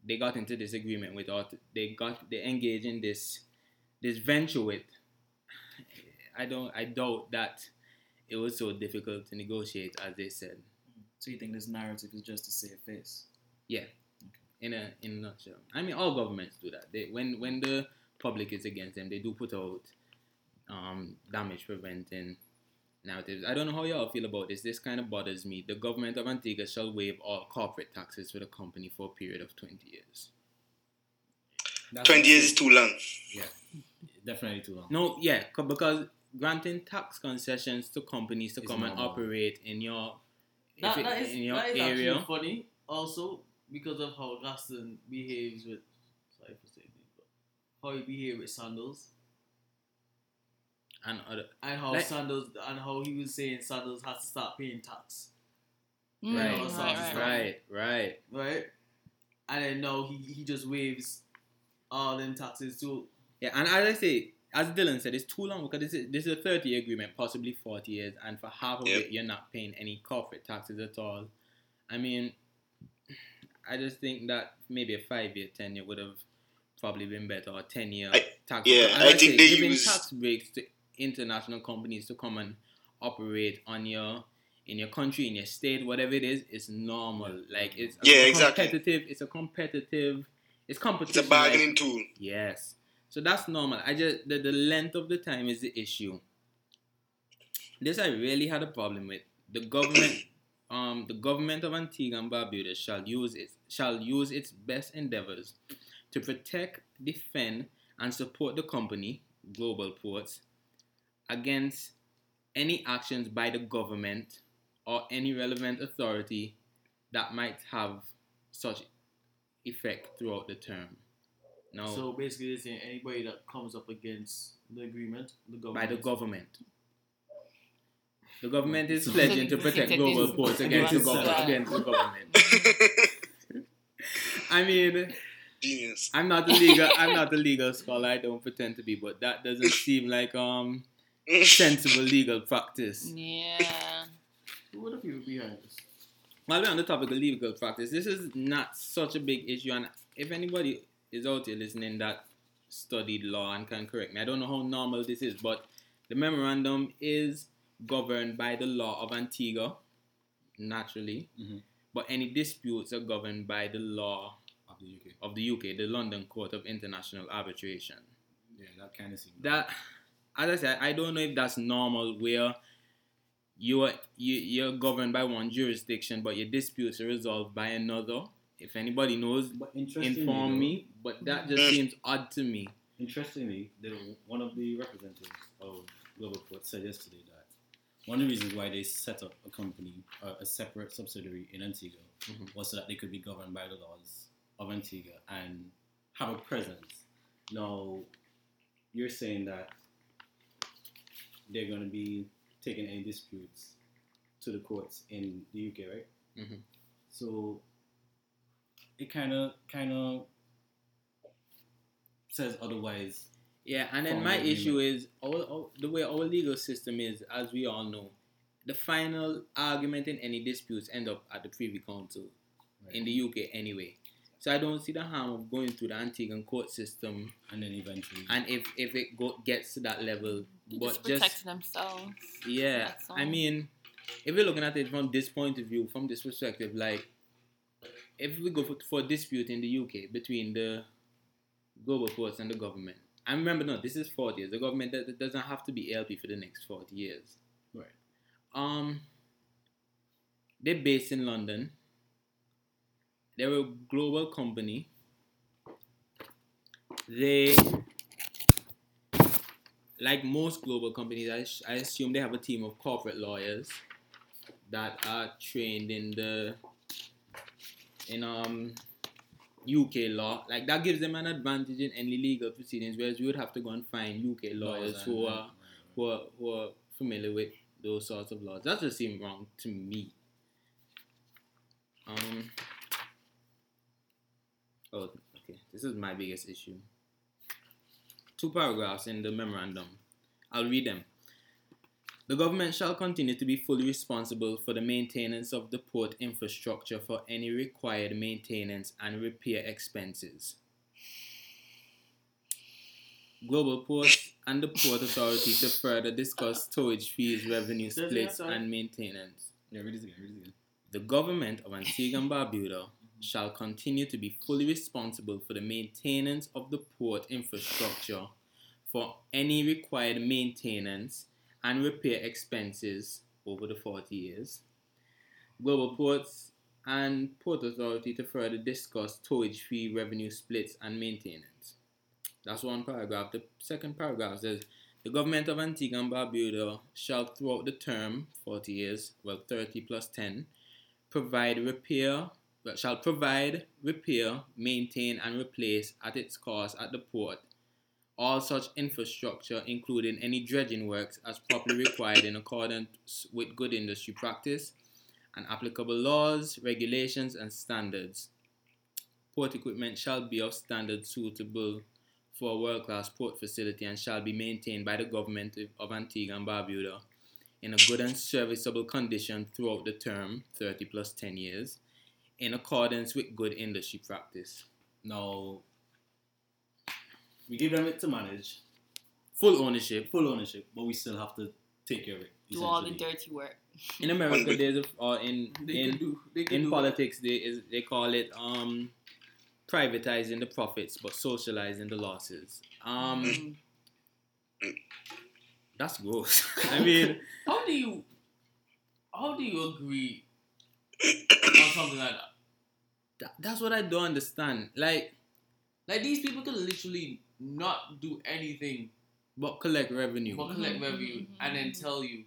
they got into this agreement with, or they got they engaged in this this venture with. I don't. I doubt that it was so difficult to negotiate as they said. so you think this narrative is just to save face? Yeah. In a in a nutshell. I mean, all governments do that. They when when the public is against them, they do put out um, damage preventing narratives. I don't know how y'all feel about this. This kind of bothers me. The government of Antigua shall waive all corporate taxes for the company for a period of twenty years. That's 20 years is too long. Yeah, definitely too long. No, yeah, because granting tax concessions to companies to It's come and normal. operate in your That, it- that is, in your that is area. actually funny also because of how Gaston behaves with sorry for saying this, but how he behaves with Sandals and other and how Like- Sandals and how he was saying Sandals has to start paying tax. Mm, right, right, right, right. right. right, right. right? And then now he, he just waves all them taxes too. Yeah, and as I say, as Dylan said, it's too long because this is this is a 30 year agreement, possibly 40 years, and for half of Yep. it, you're not paying any corporate taxes at all. I mean, I just think that maybe a five year, 10 year would have probably been better, or 10 year I- tax. yeah, As I think say, they giving use- tax breaks to international companies to come and operate on your in your country, in your state, whatever it is, is normal. Like it's Yeah, a exactly. competitive. It's a competitive. It's It's competition. a like- bargaining tool. Yes. So that's normal. I just the, the length of the time is the issue. This I really had a problem with. The government um, the government of Antigua and Barbuda shall use its shall use its best endeavors to protect, defend, and support the company, Global Ports, against any actions by the government or any relevant authority that might have such effect throughout the term. Now, So basically, they're saying anybody that comes up against the agreement, the government. by the government. The government is pledging to protect So- global so- ports against the, so- gov- against the government. I mean, Genius. I'm not a legal I'm not a legal scholar. I don't pretend to be, but that doesn't seem like um sensible legal practice. Yeah. Who are the people behind this? While we're on the topic of legal practice, this is not such a big issue. And if anybody is out here listening that studied law and can correct me, I don't know how normal this is, but the memorandum is governed by the law of Antigua, naturally. Mhm. But any disputes are governed by the law of the UK. of the UK, the London Court of International Arbitration. Yeah, that kind of seems. That, as I said, I don't know if that's normal where you are you, you're governed by one jurisdiction, but your disputes are resolved by another. If anybody knows, inform me. But that just seems odd to me. Interestingly, the, one of the representatives of Globalport said yesterday that one of the reasons why they set up a company, uh, a separate subsidiary in Antigua, Mhm. was so that they could be governed by the laws of Antigua and have a presence. Now, you're saying that they're going to be taking any disputes to the courts in the UK, right? Mhm. So it kind of kind of says otherwise Yeah, and then my of issue is our, our, the way our legal system is, as we all know, the final argument in any disputes end up at the Privy Council right? in the UK anyway. So I don't see the harm of going through the Antiguan court system, and then eventually and if if it go, gets to that level, They but just just protect themselves. yeah, I mean, if we're looking at it from this point of view, from this perspective, like if we go for, for a dispute in the UK between the global ports and the government, I remember, no, this is 40 years. The government that doesn't have to be LP for the next 40 years. Right. Um, they're based in London. They're a global company. They, like most global companies, I, sh- I assume they have a team of corporate lawyers that are trained in the in um UK law. Like that gives them an advantage in any legal proceedings, whereas we would have to go and find UK lawyers laws who and- are who are, who are familiar with those sorts of laws. That just seems wrong to me. Um. Oh, okay. This is my biggest issue. Two paragraphs in the memorandum. I'll read them. The government shall continue to be fully responsible for the maintenance of the port infrastructure for any required maintenance and repair expenses. Global Ports and the Port Authority to further discuss storage fees, revenue splits, and maintenance. Yeah, read this again. Read this again. The government of Antigua and Barbuda shall continue to be fully responsible for the maintenance of the port infrastructure for any required maintenance and repair expenses over the 40 years. Global Ports and Port Authority to further discuss towage fee, revenue splits, and maintenance. That's one paragraph. The second paragraph says the government of Antigua and Barbuda shall, throughout the term, 40 years, well, 30 plus 10, provide repair, shall provide, repair, maintain, and replace at its cost at the port all such infrastructure, including any dredging works, as properly required in accordance with good industry practice and applicable laws, regulations, and standards. Port equipment shall be of standard suitable for a world class port facility and shall be maintained by the government of Antigua and Barbuda in a good and serviceable condition throughout the term, 30 plus 10 years, in accordance with good industry practice. Now, we give them it to manage, Full ownership. full ownership, but we still have to take care of it. Do all the dirty work. In America, there's a, or in They in do. They in do politics, they is they call it um privatizing the profits but socializing the losses. Um, Mm. that's gross. I mean, How do you? How do you agree or something like that. That, that's what I don't understand. Like, Like these people can literally not do anything but collect revenue. but collect Mhm, revenue mhm, and then tell you,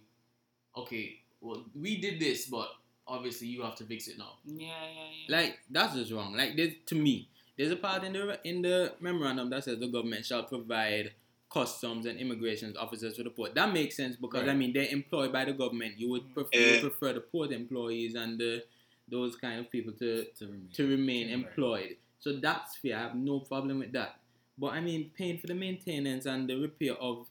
okay, well we did this, but obviously you have to fix it now. Yeah, yeah, yeah. Like that's just wrong. Like there's, to me, there's a part in the in the memorandum that says the government shall provide customs and immigration officers to the port. That makes sense because I mean they're employed by the government. You would prefer, you prefer the port employees and the those kind of people to To remain. to remain Right. employed. So that's fair. I have no problem with that. But I mean, paying for the maintenance and the repair of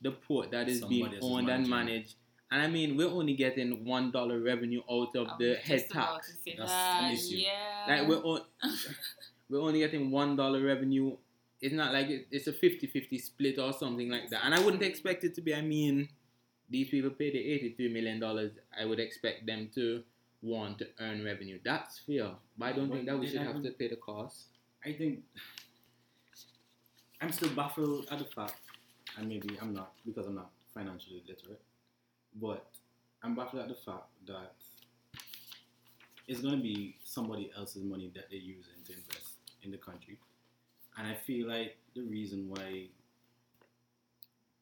the port that is being Somebody else is owned and managing it. managed. And I mean, we're only getting one dollar revenue out of I the was head just about tax. to say That's that, an issue. Yeah. Like we're on, we're only getting one dollar revenue. It's not like it, it's a 50-50 split or something like that. And I wouldn't expect it to be. I mean, these people pay the eighty-three million dollars. I would expect them to want to earn revenue. That's fair. But I don't But think that we should have haven't- to pay the cost. I think I'm still baffled at the fact, and maybe I'm not because I'm not financially literate, but I'm baffled at the fact that it's going to be somebody else's money that they're using to invest in the country. And I feel like the reason why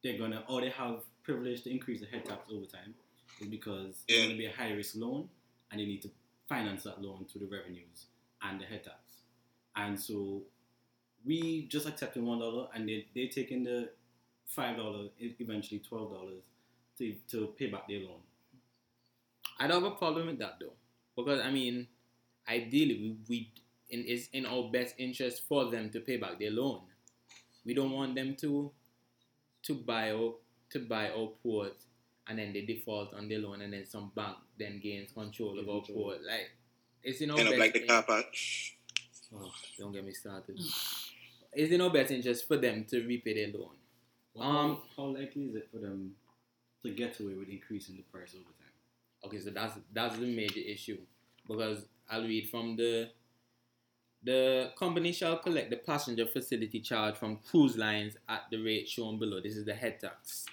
they're going to, or they have privilege to increase the head tax over time is because it's going to be a high risk loan and they need to finance that loan through the revenues and the head tax. And so we just accepted one dollar, and they they taking the five dollar, eventually twelve dollars to to pay back their loan. I don't have a problem with that though, because I mean, ideally we, we in, it's in our best interest for them to pay back their loan. We don't want them to to buy our to buy our port and then they default on their loan and then some bank then gains control of our Control. port. Like it's in our End up best like the in- car park. Oh, don't get me started. It's in no best interest for them to repay their loan. Well, Um, how, how likely is it for them to get away with increasing the price over time? Okay, so that's that's the major issue because I'll read from the the company shall collect the passenger facility charge from cruise lines at the rate shown below. This is the head tax.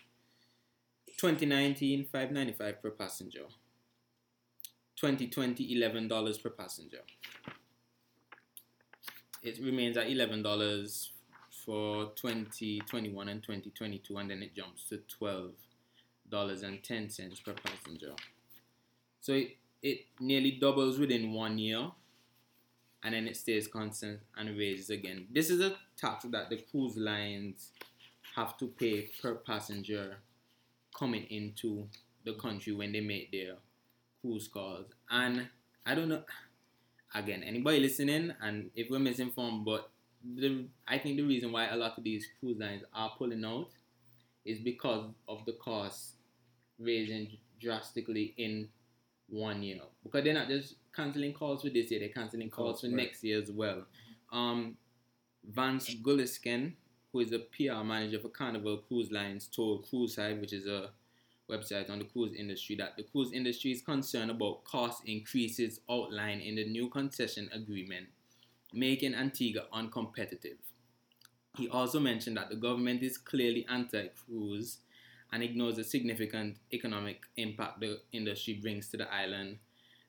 2019 595 per passenger. 2020 $11 per passenger. It remains at $11 for 2021 and 2022 and then it jumps to 12 dollars and ten cents per passenger. So it, it nearly doubles within one year and then it stays constant and raises again. This is a tax that the cruise lines have to pay per passenger coming into the country when they make their cruise calls. And I don't know again, anybody listening and if we're misinformed, but the I think the reason why a lot of these cruise lines are pulling out is because of the cost raising drastically in one year. Because they're not just cancelling calls for this year, they're cancelling calls Calls, for right. next year as well. Um, Vance Gulliksen, who is a PR manager for Carnival Cruise Lines, told Cruise Side, which is a website on the cruise industry, that the cruise industry is concerned about cost increases outlined in the new concession agreement, making Antigua uncompetitive. He also mentioned that the government is clearly anti-cruise and ignores the significant economic impact the industry brings to the island.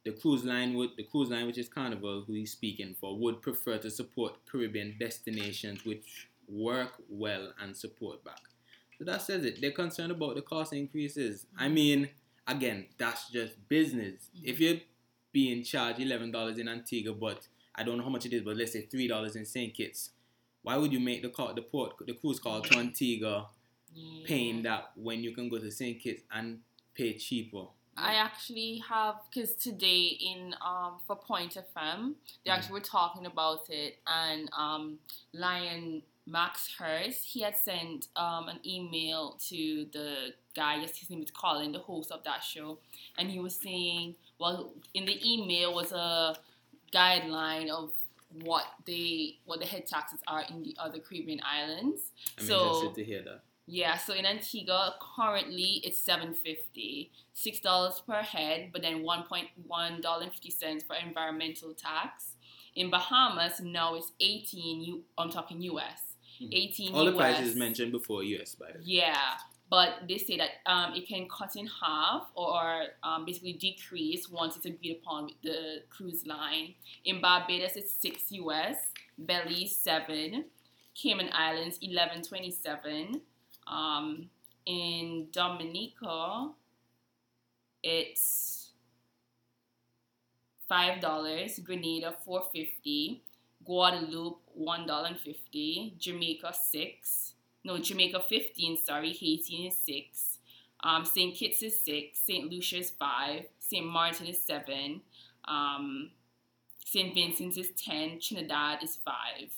The cruise line would the cruise line, which is Carnival, who he's speaking for, would prefer to support Caribbean destinations which work well and support back. So that says it. They're concerned about the cost increases. I mean, again, that's just business. If you're being charged eleven dollars in Antigua, but I don't know how much it is, but let's say three dollars in St. Kitts, why would you make the call, the port, the cruise call to Antigua Yeah. paying that when you can go to St. Kitts and pay cheaper? I actually have because today in um for Pointe FM they actually were talking about it and um Lion Max Hurst he had sent um an email to the guy yes his name is Colin the host of that show and he was saying well in the email was a guideline of what they what the head taxes are in the other Caribbean islands I'm so interested to hear that. yeah, so in Antigua currently it's seven fifty, six dollars per head, but then one point one dollar and fifty cents for environmental tax. In Bahamas now it's eighteen. You I'm talking U.S. Mhm. Eighteen. All the prices mentioned before US, by the way. Yeah, but they say that um, it can cut in half or um, basically decrease once it's agreed upon with the cruise line. In Barbados, it's six US, Belize seven, Cayman Islands eleven twenty seven. Um, in Dominica, it's five dollars. Grenada four fifty. Guadeloupe one dollar and fifty. Jamaica six. No, Jamaica fifteen. Sorry, Haiti is six. Um, Saint Kitts is six. Saint Lucia is five. Saint Martin is seven. Um, Saint Vincent is ten. Trinidad is five.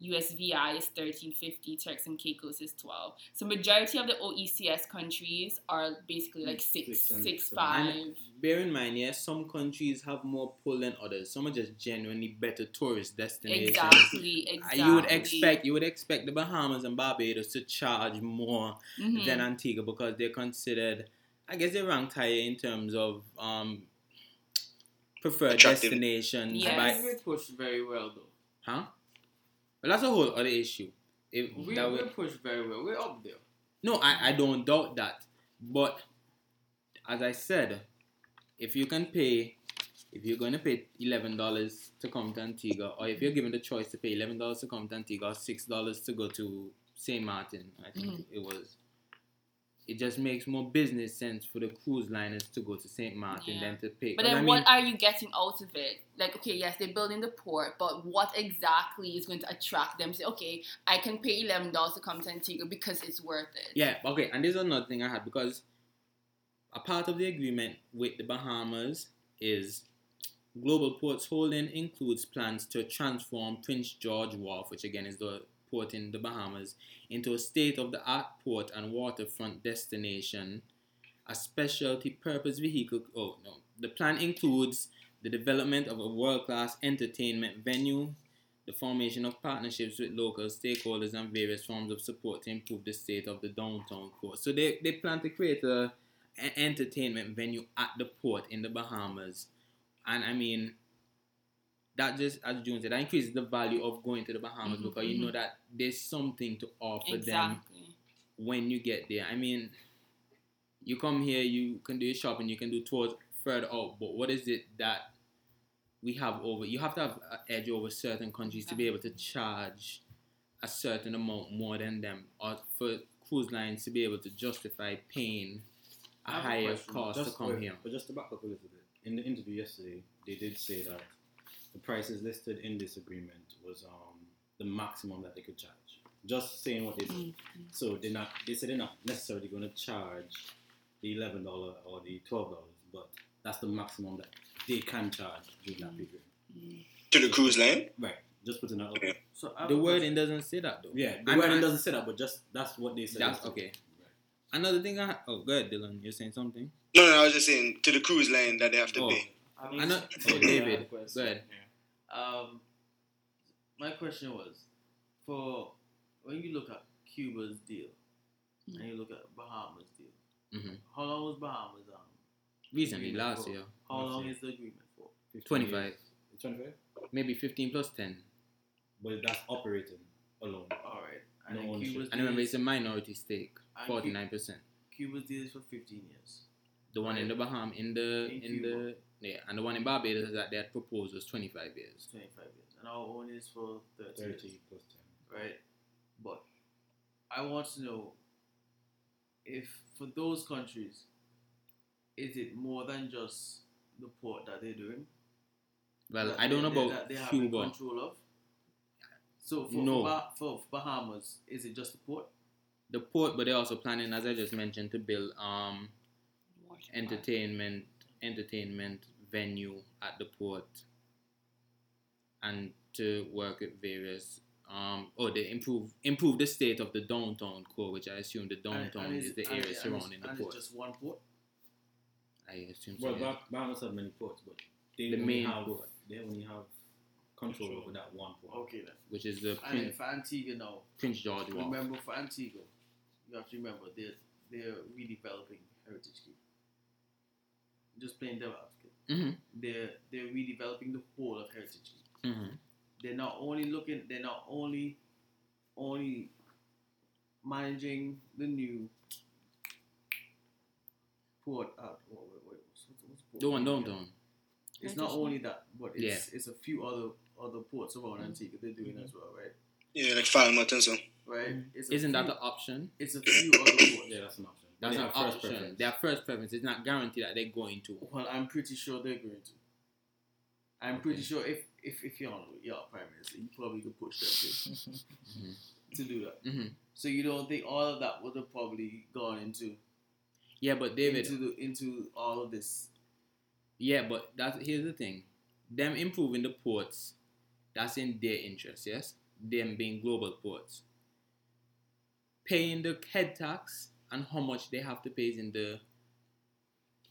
USVI is 1350, Turks and Caicos is 12. So majority of the OECS countries are basically like six, Six six, seven. five. And bear in mind, yes, some countries have more pull than others. Some are just genuinely better tourist destinations. Exactly, Uh, exactly. You would expect you would expect the Bahamas and Barbados to charge more Mhm. than Antigua because they're considered, I guess they're ranked higher in terms of um, preferred Attractive. destinations. Yes. By, We're pushed very well though. huh? But that's a whole other issue. If We, that we're pushed very well. We're up there. no, I, I don't doubt that. But as I said, if you can pay, if you're going to pay eleven dollars to come to Antigua, or if you're given the choice to pay eleven dollars to come to Antigua, or six dollars to go to Saint Martin, I think Mhm. it was. It just makes more business sense for the cruise liners to go to Saint Martin Yeah. than to pay. But then, I mean, what are you getting out of it? Like, okay, yes, they're building the port, but what exactly is going to attract them? Say, okay, I can pay eleven dollars to come to Antigua because it's worth it. Yeah, okay, and there's another thing I had because a part of the agreement with the Bahamas is Global Ports Holding includes plans to transform Prince George Wharf, which again is the port in the Bahamas, into a state of the art port and waterfront destination, a specialty purpose vehicle. Oh, no. The plan includes the development of a world class entertainment venue, the formation of partnerships with local stakeholders and various forms of support to improve the state of the downtown core. So they, they plan to create a, entertainment venue at the port in the Bahamas. And I mean, that just, as June said, that increases the value of going to the Bahamas Mhm, because you know that there's something to offer them when you get there. I mean, you come here, you can do your shopping, you can do tours further out, but what is it that we have over? You have to have an edge over certain countries to be able to charge a certain amount more than them, or for cruise lines to be able to justify paying a I have a higher question. cost Just to come wait, here. But just to back up a little bit, in the interview yesterday, they did say that the prices listed in this agreement was um, the maximum that they could charge. Just saying what they said. Mm-hmm. So they're not. They said they're not necessarily going to charge the eleven dollar or the twelve dollars, but that's the maximum that they can charge during that period. To the cruise line? Right. Just putting that up. Yeah. So The wording doesn't say that though. Yeah, the And- wording and- doesn't say that, but just that's what they said. That's okay. Another thing I oh go ahead, Dylan, you're saying something? No, no, I was just saying to the cruise line that they have to Oh. pay. I I know- question. oh, David, have go ahead. Um, my question was, for when you look at Cuba's deal and you look at Bahamas deal, Mhm. how long was Bahamas um? Recently, last for? year, How Last long year. is the agreement for? 15 25. years. 25? maybe 15 plus 10. But that's operating alone. All right, and No ownership. Cuba's And remember, it's a minority stake, 49%. Cuba's deal is for fifteen years. The one in the Bahamas, in the In in the yeah, and the one in Barbados that they had proposed was 25 years. Twenty five years, and our own is for thirty. 30 years. plus 10. right? But I want to know if for those countries, is it more than just the port that they're doing? Well, that I don't know they- about that they have Cuba. control of. So for, No. for, Bah- for Bahamas, is it just the port? The port, but they're also planning, as I just mentioned, to build um entertainment entertainment venue at the port, and to work with various um oh they improve improve the state of the downtown core, which I assume the downtown and is the area and surrounding it's, the and port. It's just one port. I assume so. Well, yeah. Bahamas have many ports, but they The only main have, port. They only have control, Control. over that one port. Okay then. which is the And then Prince, for Antigua now, Prince George Wharf. remember for Antigua, you have to remember they're they're redeveloping Heritage Quay. Just playing devil advocate. hmm They're they're redeveloping the whole of Heritage Quay. hmm they're not only looking they're not only only managing the new port. Uh, what, what, what, what's, what's port The one called? downtown. It's not only that, but it's Yeah. it's a few other other ports mm-hmm. around Antigua they're doing as well, right? Yeah, like Falmouth and so. Right? Mm-hmm. It's a Isn't that the option? It's a few other ports. Yeah, that's an option. That's They an first option. preference. Their first preference. It's not guaranteed that they're going to. Well, I'm pretty sure they're going to. I'm pretty sure if if if you're on your prime minister, you probably could push them to, mm-hmm. to do that. hmm So you don't think all of that would have probably gone into Yeah, but David. into the, into all of this? Yeah, but that's here's the thing. Them improving the ports, that's in their interest, yes? Them being global ports. Paying the head tax and how much they have to pay is in the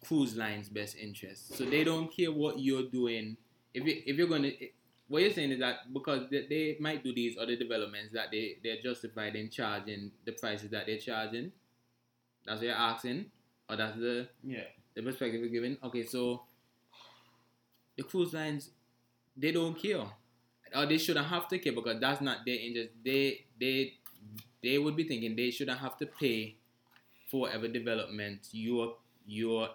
cruise line's best interest. So they don't care what you're doing. If you if you're gonna what you're saying is that because they, they might do these other developments that they, they're justified in charging the prices that they're charging. That's what you're asking? Or that's the Yeah. the perspective you're giving. Okay, so the cruise lines, they don't care, or they shouldn't have to care because that's not their interest. They they they would be thinking they shouldn't have to pay for whatever development you're you're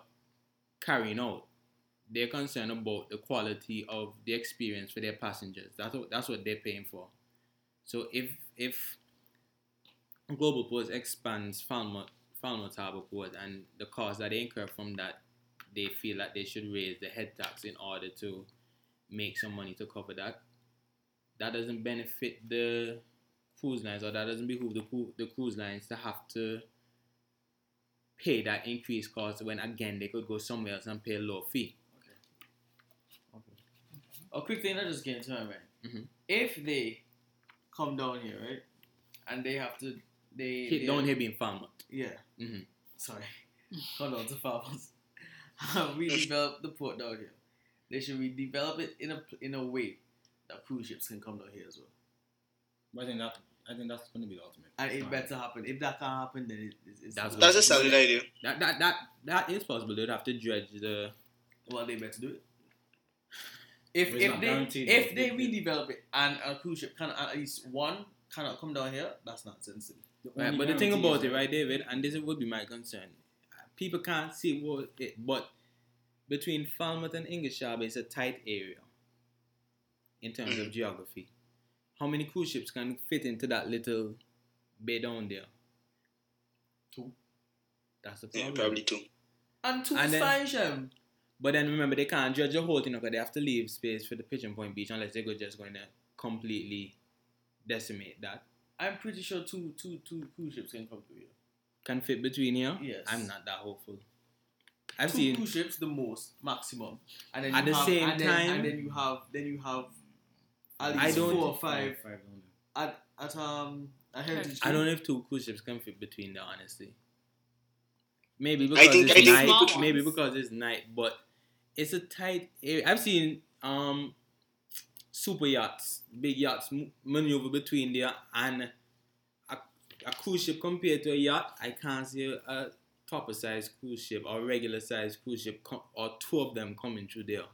carrying out. They're concerned about the quality of the experience for their passengers. That's what that's what they're paying for. So if if Global Ports expands Falmouth Falmouth Harbour and the cost that they incur from that, they feel that they should raise the head tax in order to make some money to cover that. That doesn't benefit the cruise lines, or that doesn't behoove the the cruise lines to have to pay that increased cost when again they could go somewhere else and pay a low fee. Okay. Okay. A quick thing that just came to my mind. Mhm. If they come down here, right, and they have to, they, Hit they down here being Falmouth. Yeah. Mhm. Sorry. Hold on to farmers. we develop the port down here. They should redevelop it in a in a way that cruise ships can come down here as well. But I think that I think that's going to be the ultimate. And it better happen. If that can't happen, then it, it's, it's That's That's a solid idea. That that that that is possible. They'd have to dredge the well, they better do it. If if they if they they- redevelop it and a cruise ship can at least one cannot come down here, that's nonsense. The Right, but the thing about it, right, David, and this would be my concern. People can't see what it, but between Falmouth and English Harbour is a tight area in terms of geography. How many cruise ships can fit into that little bay down there? Two. That's the Yeah, probably two. And two And then- fine, But then remember, they can't judge the whole thing because they have to leave space for the Pigeon Point Beach unless they're just going to completely decimate that. I'm pretty sure two two two cruise ships can come through here. Can fit between here. Yes. I'm not that hopeful. I've two seen cruise ships the most maximum, and then At you the have, same and then, time- and then you have then you have at I least don't- four or five five down at at um a heritage. I don't know if two cruise ships can fit between there, honestly. Maybe I because think- it's think night. we could- Maybe because it's night, but it's a tight area. I've seen um super yachts, big yachts maneuver between there and a, a cruise ship compared to a yacht. I can't see a, a proper sized cruise ship or regular sized cruise ship com- or two of them coming through there.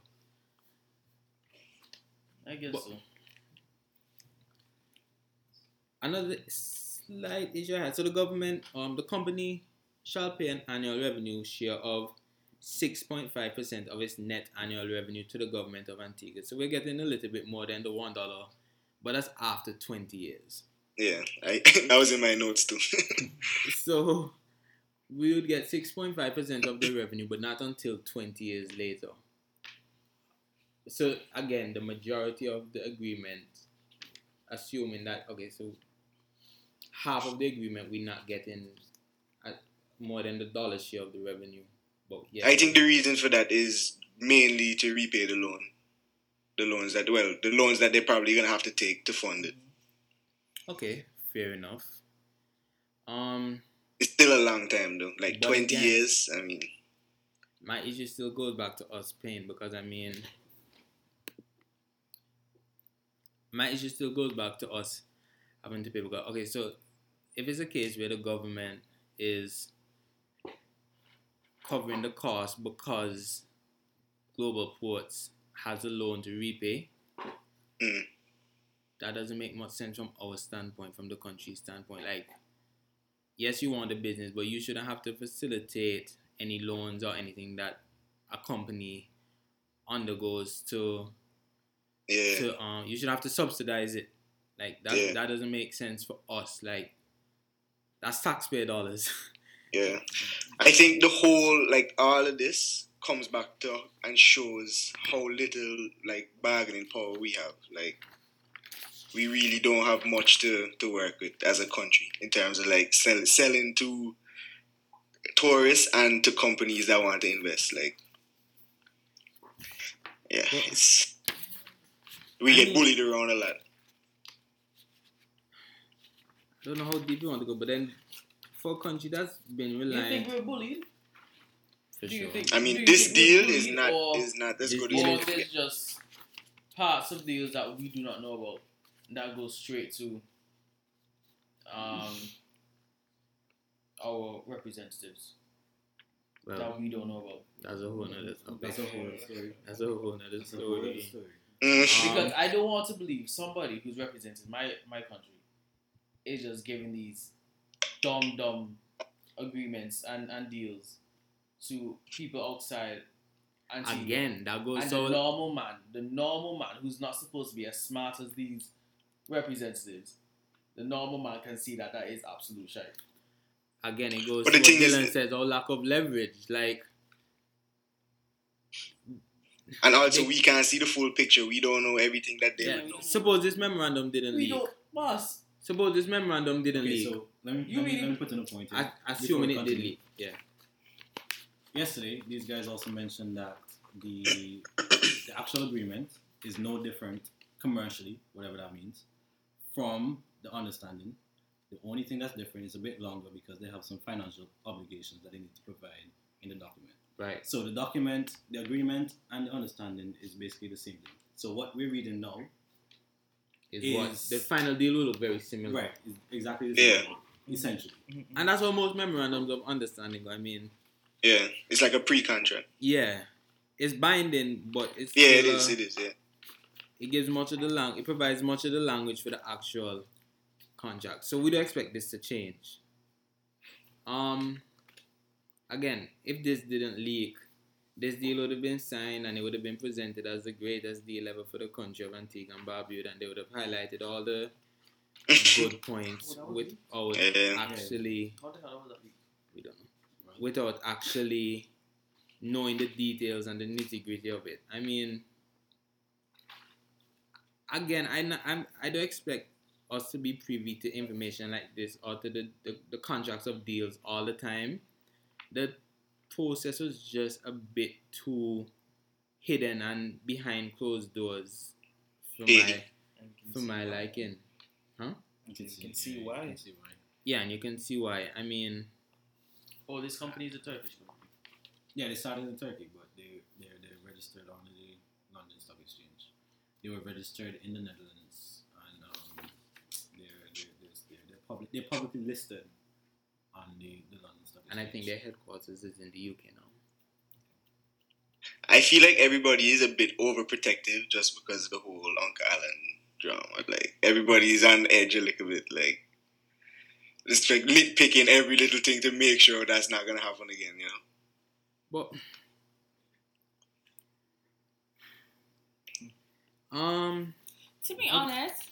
I guess But- so. Another slight issue I had. So the government, um, the company shall pay an annual revenue share of 6.5% of its net annual revenue to the government of Antigua. So we're getting a little bit more than the $1, but that's after 20 years. Yeah, I that was in my notes too. So we would get 6.5% of the revenue, but not until 20 years later. So again, the majority of the agreement, assuming that, okay, so half of the agreement we're not getting at more than the dollar share of the revenue. But yeah, I think the reason for that is mainly to repay the loan, the loans that well, the loans that they're probably gonna have to take to fund it. okay, fair enough. Um, It's still a long time though, like twenty again- years. I mean, my issue still goes back to us paying because I mean, my issue still goes back to us having to pay because okay, so if it's a case where the government is covering the cost because Global Ports has a loan to repay, Mm. that doesn't make much sense from our standpoint, from the country's standpoint. Like, yes, you want the business, but you shouldn't have to facilitate any loans or anything that a company undergoes to Yeah. to um you should have to subsidize it. Like that Yeah. that doesn't make sense for us. Like that's taxpayer dollars. Yeah. I think the whole like all of this comes back to and shows how little like bargaining power we have. Like we really don't have much to, to work with as a country in terms of like sell, selling to tourists and to companies that want to invest. Like yeah, we get bullied around a lot. I don't know how deep you want to go, but then for a country that's been You think we're bullied? for do sure. think- I mean this deal is not is not as good deal as Or there's just parts of deals that we do not know about that go straight to um, our representatives Well, that we don't know about. that's a whole nother topic. That's a whole other story. That's a whole nother That's a whole other story. story. Mm. Um, Because I don't want to believe somebody who's representing my, my country is just giving these dumb dumb agreements and, and deals to people outside Antigua. Again, that goes And so the normal man, the normal man who's not supposed to be as smart as these representatives, the normal man can see that that is absolute shit. again it goes But to the what thing is Dylan says, our lack of leverage. Like And also, we can't see the full picture. We don't know everything that they yeah, know. suppose this memorandum didn't We leak. don't, boss. Suppose this memorandum didn't Okay, leak. so let me, You let, me, mean- let me put in a point here. I, before assuming it did continue. leak. Yeah. Yesterday, these guys also mentioned that the the actual agreement is no different commercially, whatever that means, from the understanding. The only thing that's different is a bit longer because they have some financial obligations that they need to provide in the document. Right. So the document, the agreement, and the understanding is basically the same thing. So what we're reading now, Is what Is- the final deal will look very similar. right, is exactly the same. Yeah. thing, Essentially. And that's how most memorandums of understanding. I mean, Yeah, it's like a pre-contract. yeah, it's binding, but it's Yeah, it still, is. uh, It is. Yeah. it gives much of the lang it provides much of the language for the actual contract. So we don't expect this to change. Um again, if this didn't leak, this deal would have been signed and it would have been presented as the greatest deal ever for the country of Antigua and Barbuda and they would have highlighted all the good points without Yeah. actually How the hell was that? we don't know. Without actually knowing the details and the nitty gritty of it. I mean, again, I n- I'm, I don't expect us to be privy to information like this or to the, the, the contracts of deals all the time. The process was just a bit too hidden and behind closed doors for my for my liking. You can see why. You can see why. Yeah, and you can see why. I mean, Oh, this company is a Turkish company. Yeah, they started in Turkey, but they they're, they're registered on the London Stock Exchange. They were registered in the Netherlands, and um, they're, they're, they're, they're, they're, public, they're publicly listed on the, the London Stock Exchange. and I think their headquarters is in the UK now. I feel like everybody is a bit overprotective just because of the whole Uncle Allen drama. Like everybody's on edge a little bit. Like just like nitpicking every little thing to make sure that's not gonna happen again. You know. But um, To be honest,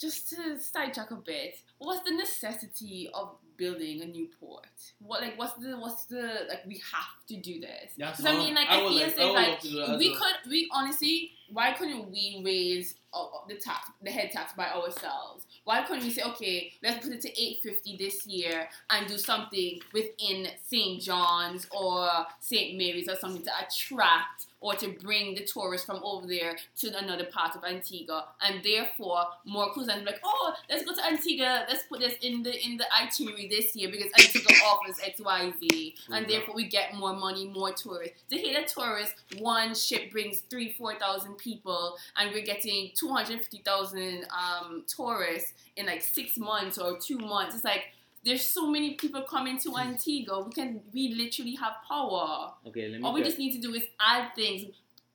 just to sidetrack a bit, what's the necessity of building a new port? What like what's the what's the like we have to do this? Because I all- mean, like I I, feel like- as I if would like to do that we well. could we honestly why couldn't we raise uh, uh, the tax the head tax by ourselves? Why couldn't we say okay let's put it to eight fifty this year and do something within St John's or St Mary's or something to attract or to bring the tourists from over there to another part of Antigua? And therefore more cruise lines like oh let's go to Antigua. Let's put this in the in the itinerary this year because Antigua offers X Y Z. And therefore we get more money more tourists. To hear that tourists one ship brings three four thousand people and we're getting 250,000 um, tourists in like six months or two months. It's like there's so many people coming to Antigua. We can we literally have power. Okay, let me. all we just need to do is add things,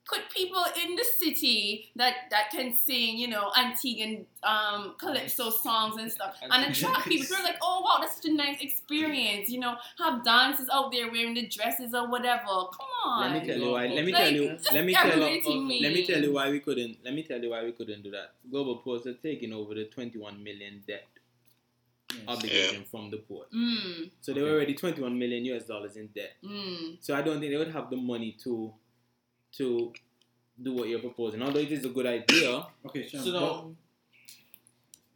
could people in the city that that can sing, you know, antique and um, calypso songs and stuff, and attract people? People are like, oh wow, that's such a nice experience. You know, have dances out there wearing the dresses or whatever. Come on. Let me tell you why. Let me Like, tell you. Let me tell you. me. Let me tell you why we couldn't. Let me tell you why we couldn't do that. Global Ports are taking over the 21 million debt obligation from the port. Mm, So they were already 21 million US dollars in debt. mm. So I don't think they would have the money to to do what you're proposing. Although it is a good idea. Okay, Sean. So now,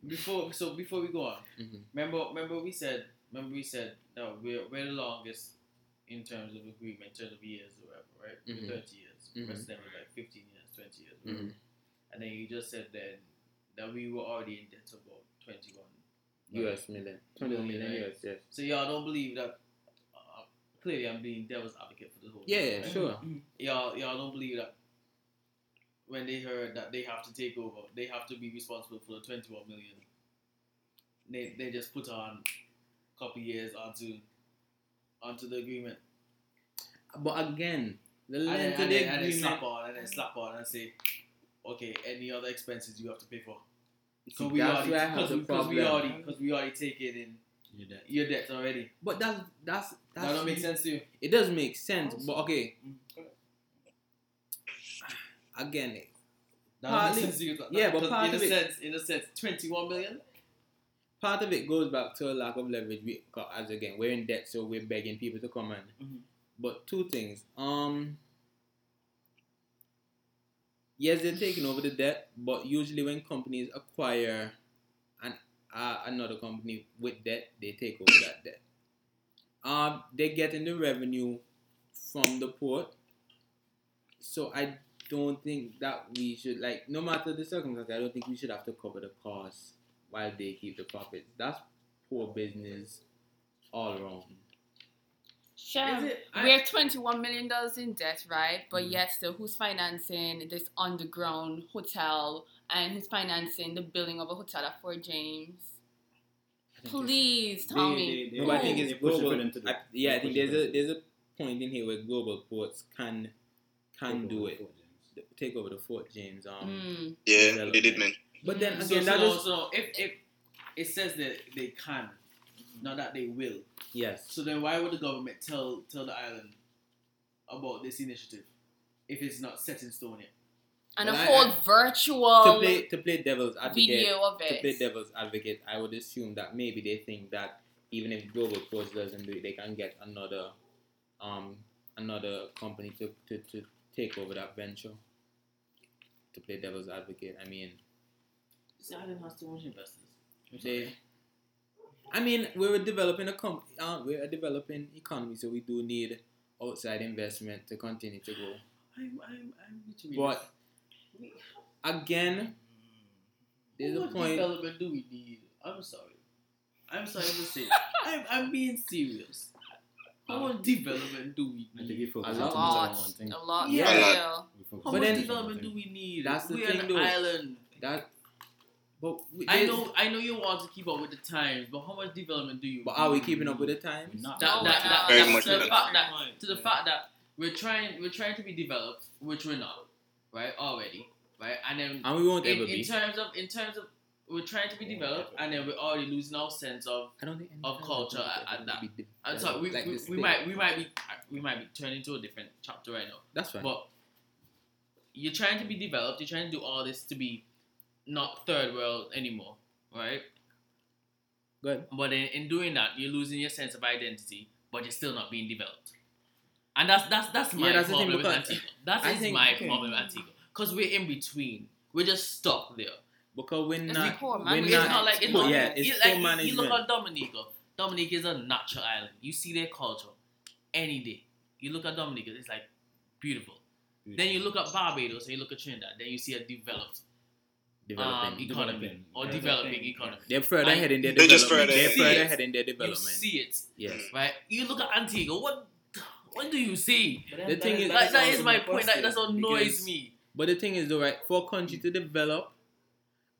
before so before we go on, Mhm. remember remember we said remember we said that we're we're the longest in terms of agreement, in terms of years or whatever, right? We're Mhm. Thirty years. Mhm. Rest of them were like fifteen years, twenty years, whatever. Mhm. And then you just said then that we were already in debt of about twenty one. US million. 21 million Right. US, yes. So y'all don't believe that. Clearly, I'm being devil's advocate for the whole. Yeah, thing, yeah, right? sure. Mm-hmm. Y'all y'all don't believe that. When they heard that they have to take over, they have to be responsible for the 21 million. They they just put on a couple years onto onto the agreement. But again, the And then, length of and the and then slap on and then slap on and say, okay, any other expenses you have to pay for. So we already, where I have because we, we already, because we already taken in You're dead. your debt already. But that's that's that's That don't make sense to you. It does make sense, but okay. Mm. Again, That Partly- don't sense to you. That- yeah, but because part in of a it- sense, in a sense, 21 million. part of it goes back to a lack of leverage. We, got as again, we're in debt, so we're begging people to come in. Mhm. But two things. Um. Yes, they're taking over the debt, but usually when companies acquire an uh, another company with debt, they take over that debt. Um, they're getting the revenue from the port, so I don't think that we should like, no matter the circumstance, I don't think we should have to cover the costs while they keep the profits. That's poor business all around. Sure. It- I- We're twenty-one million dollars in debt, right? But Mhm. yet, still, who's financing this underground hotel and he's financing the building of a hotel at Fort James? I think Please They- tell me. they- they- No, I think it's push it for global. them to do. I, yeah, I think there's a there's a point in here where global ports can can do it, take over the Fort James. Um, Mm. Yeah, they did, man. but then again, so, that no, just so if, if it says that they can, not that they will. yes. So then why would the government tell tell the island about this initiative if it's not set in stone yet? And a Well, I- whole To virtual play to play devil's advocate, video of to play devil's advocate, I would assume that maybe they think that even if global ports doesn't do it, they can get another um another company to, to, to take over that venture. To play devil's advocate, I mean. This island has too much investors. They, I mean, we're developing a com- uh, we're a developing economy, so we do need outside investment to continue to grow. I'm, I'm, I'm between But again, there's a what point. development do we need? I'm sorry. I'm sorry to say. I'm, I'm being serious. How much development do we I think need? you focus A A lot. one thing. A lot. Yeah. Yeah. You focus How much then- development do we need? That's the We're thing, an though. island. That, but we, I know, I know you want to keep up with the times, but how much development do you? But are we keeping up with the times? Not That, that, that, that- to the fact that to the fact that we're trying we're trying to be developed, which we're not, right? Already, right? And then And we won't in, ever in terms of in terms of we're trying to be developed, and then we're already losing our sense of. I don't think of culture at- at that. be I'm sorry, we, like we, we might we might be we might be turning into a different chapter right now. That's right. But you're trying to be developed. You're trying to do all this to be not third world anymore, right? Good. But in, in doing that, you're losing your sense of identity, but you're still not being developed. And that's that's that's my Yeah, that's the thing, problem with because Antigua. That I is think- my okay. problem with Antigua. Because we're in between. We're just stuck there. Because we're It's not. poor we're. It's not. not like it's poor- not, yeah, it's you, poor like, you look at Dominica. Dominica is a natural island. You see their culture any day. You look at Dominica, it's like beautiful. Then you look at Barbados and you look at Trinidad, then you see a developed um, economy Developing. or Yeah. developing economy. They're further ahead in their They're just development. further They're ahead. further ahead in their development. You see it, Yes. right? You look at Antigua. What? What do you see? The thing is- That, that is my point. That, that's what annoys me. But the thing is, though, right, for a country to develop,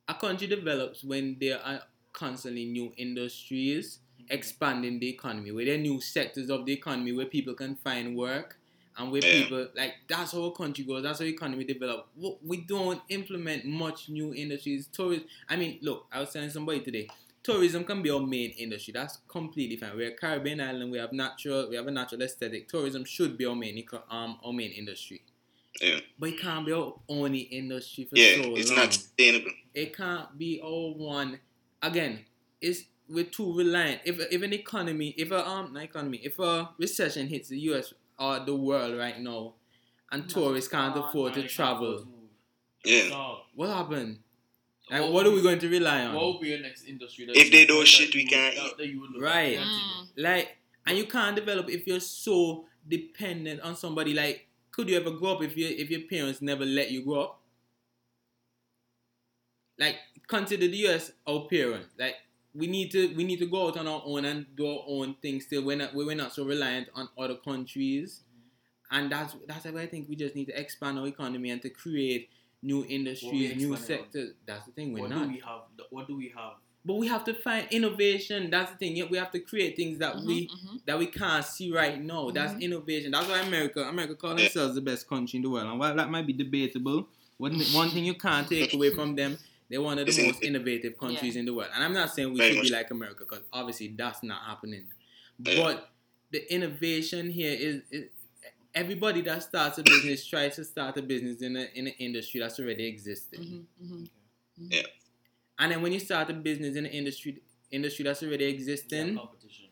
a country develops when there are constantly new industries mm-hmm. expanding the economy, where there are new sectors of the economy where people can find work and where people like that's how a country goes. That's how economy develop. W- We don't implement much new industries. Tourism. I mean, look, I was telling somebody today. Tourism can be our main industry. That's completely fine. We're a Caribbean island. We have natural. We have a natural aesthetic. Tourism should be our main eco- um our main industry. Yeah. But it can't be our only industry for Yeah, so it's long. not sustainable. It can't be all one. Again, it's we're too reliant. If if an economy, if a um not economy, if a recession hits the U.S. or the world right now, and tourists can't gone. afford to travel, Yeah. What happened? Like, what what are we going to rely on? What would be your next industry? That If they don't shit, we can't eat. that you would look? Right. Yeah. Mm. Like, and you can't develop if you're so dependent on somebody. Like, could you ever grow up if you if your parents never let you grow up? Like, consider the U.S. our parents. Like, we need to we need to go out on our own and do our own thing. Still, we're not we're not so reliant on other countries, mm-hmm. and that's that's why I think we just need to expand our economy and to create new industries, new expanding on? sectors. That's the thing. We're What not. do we have? What do we have? But we have to find innovation. That's the thing. Yeah, we have to create things that we Mhm, that we can't see right now. That's Mhm. innovation. That's why America, America call themselves the best country in the world. And while that might be debatable, one, one thing you can't take away from them, they're one of the It's most innovative. innovative countries in the world. And I'm not saying we Very should be like America, because obviously that's not happening. But the innovation here is, is everybody that starts a business tries to start a business in a in an industry that's already existing. mhm, mhm. And then when you start a business in an industry industry that's already existing, competition.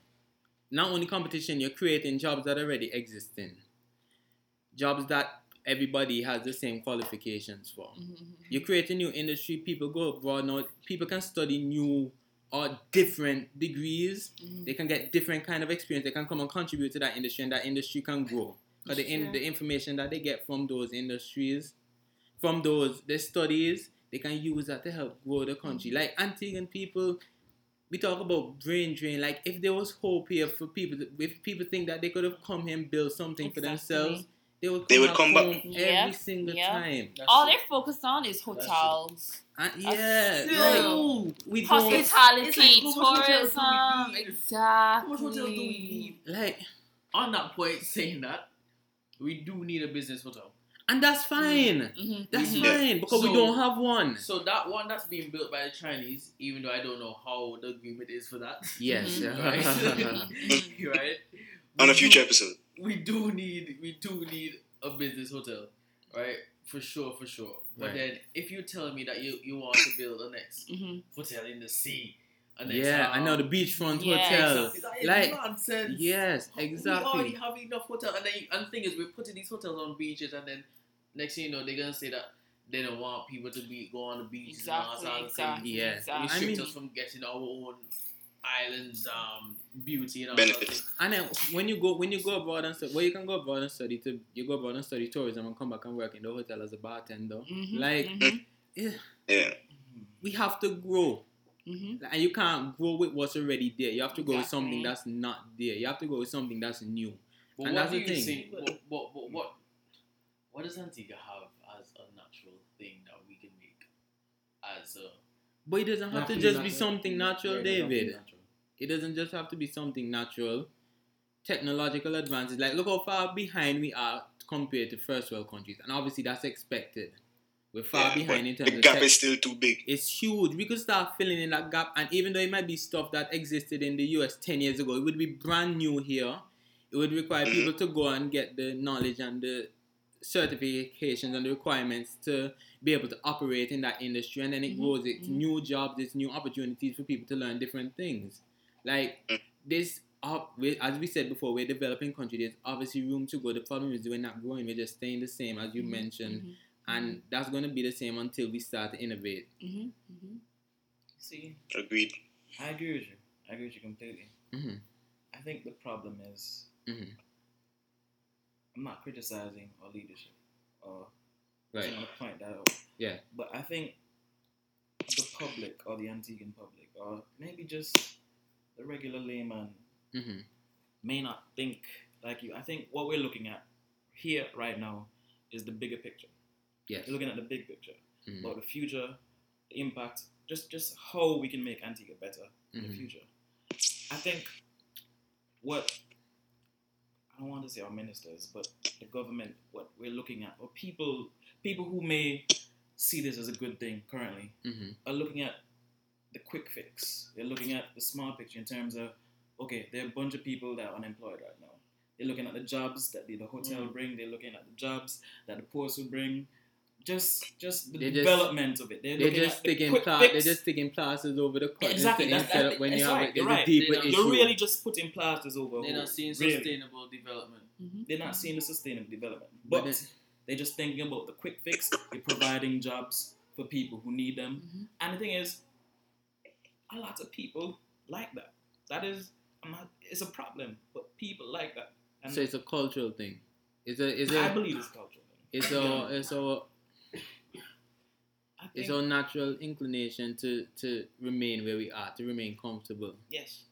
not only competition, you're creating jobs that are already existing. Jobs that everybody has the same qualifications for. Mhm, You create a new industry, people go abroad now, people can study new or different degrees. They can get different kind of experience. They can come and contribute to that industry and that industry can grow. Because the, in, the information that they get from those industries, from those the studies, they can use that to help grow the country. Mm-hmm. Like Antiguan people, we talk about brain drain. Like if there was hope here for people, if people think that they could have come here and built something for themselves, they would come, They would back come back. every Yep, single yep. time. All they're focused on is hotels, uh, And yeah, Still. like, we hospitality, It's like, how much hotels do we tourism. Exactly. How much hotels do we need? like, On that point, saying that we do need a business hotel. and that's fine. Mhm, That's mhm. Yeah. fine because we don't have one. So that one that's being built by the Chinese, even though I don't know how the agreement is for that. Yes. Mhm. right? right? On a future do- episode. we do need we do need a business hotel, right? For sure, for sure. But Right. then if you tell me that you, you want to build a next Mhm. hotel in the sea, a next, yeah, I know the beachfront Yeah, hotel. Exactly. That is Like, nonsense. yes, We already exactly. have enough hotel, and then you, and the thing is, we're putting these hotels on beaches, and then next thing you know, they're gonna say that they don't want people to be go on the beaches and all Exactly, that exactly, Yeah. exactly. I Restrict mean- us from getting our own islands, um, beauty and all Benefits. that. And then when you go when you go abroad and study, well, you can go abroad and study to you go abroad and study tourism and come back and work in the hotel as a bartender. Mhm, Like mhm, Yeah. we have to grow, mhm. and you can't grow with what's already there. You have to go with something that's not there. You have to go with something that's new. But And what that's do the you thing. think? What, what, what, what, what does Antigua have as a natural thing that we can make as a But it doesn't have to Nothing just be something natural, Yeah, it doesn't have to be David. natural. It doesn't just have to be something natural. Technological advances, like look how far behind we are compared to first world countries, and obviously that's expected. We're far Yeah, behind in terms of the of gap tech. is still too big. It's huge. We could start filling in that gap, and even though it might be stuff that existed in the US ten years ago, it would be brand new here. It would require Mhm. people to go and get the knowledge and the certifications and the requirements to be able to operate in that industry, and then it Mhm, grows. It's mhm. new jobs, it's new opportunities for people to learn different things. Like Mm. this, uh, we, as we said before, we're a developing country. There's obviously room to go. The problem is we're not growing. We're just staying the same, as you Mhm, mentioned, mhm, and that's going to be the same until we start to innovate. mhm, mhm. See, Agreed. I agree with you. I agree with you completely. hmm I think the problem is hmm I'm not criticizing our leadership or I Right. want to point that out. Yeah. But I think the public or the Antiguan public or maybe just the regular layman hmm may not think like you. I think what we're looking at here right now is the bigger picture. Yes. We're looking at the big picture Mhm. about the future, the impact, just just how we can make Antigua better in the Mhm. future. I think what I don't want to say our ministers, but the government, what we're looking at, or people, people who may see this as a good thing currently, Mhm. are looking at the quick fix. They're looking at the small picture in terms of, okay, there are a bunch of people that are unemployed right now. They're looking at the jobs that the, the hotel Mm. bring. They're looking at the jobs that the post will bring. Just, just the They just- development of it. They're, They're just at the sticking pla- they're just sticking plasters over the cut Exactly, that's- instead that- of when that's you have right, a, you're a right. deeper They're issue. You're really just putting plasters over. They're not seeing really. sustainable development. Mhm. They're not seeing the sustainable development, But but then- they're just thinking about the quick fix. They're providing jobs for people who need them, Mhm. and the thing is, a lot of people like that. That is, I'm not, it's a problem, but people like that. And so it's a cultural thing. It's a it's I a believe it's cultural. it's a it's a I think, it's our natural inclination to to remain where we are, to remain comfortable. yes.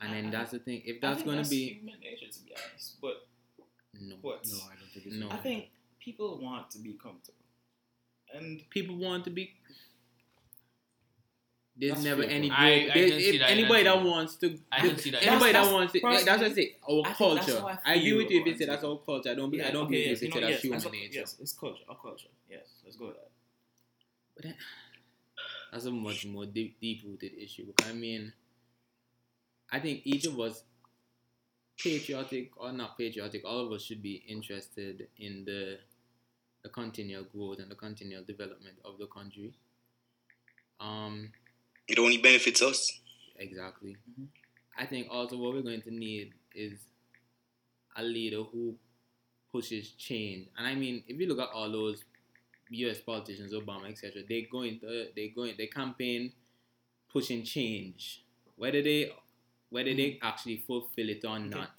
And then I- that's the thing. If I that's think gonna that's be human nature, to be honest. But no, but No, I don't think it's No. I think people want to be comfortable, and people want to be. There's That's never fair. any. I- growth. I There- can see if that anybody that that wants to, I can see that. anybody That's- that wants to, that's- that's what I say. Our I culture. I I agree with you if you say that's our culture. I don't. be- I don't okay, believe yes, if you you say that's yes, human nature. Yes, it's culture. Our culture. Yes, let's go with that. But that- that's a much more deep, deep-rooted issue. Because I mean, I think each of us, patriotic or not patriotic, all of us should be interested in the the continual growth and the continual development of the country. Um, It only benefits us. exactly. Mhm. I think also what we're going to need is a leader who pushes change. And I mean, if you look at all those U.S. politicians, Obama, etc., they go into they go in they campaign pushing change. Whether they whether they actually fulfill it or not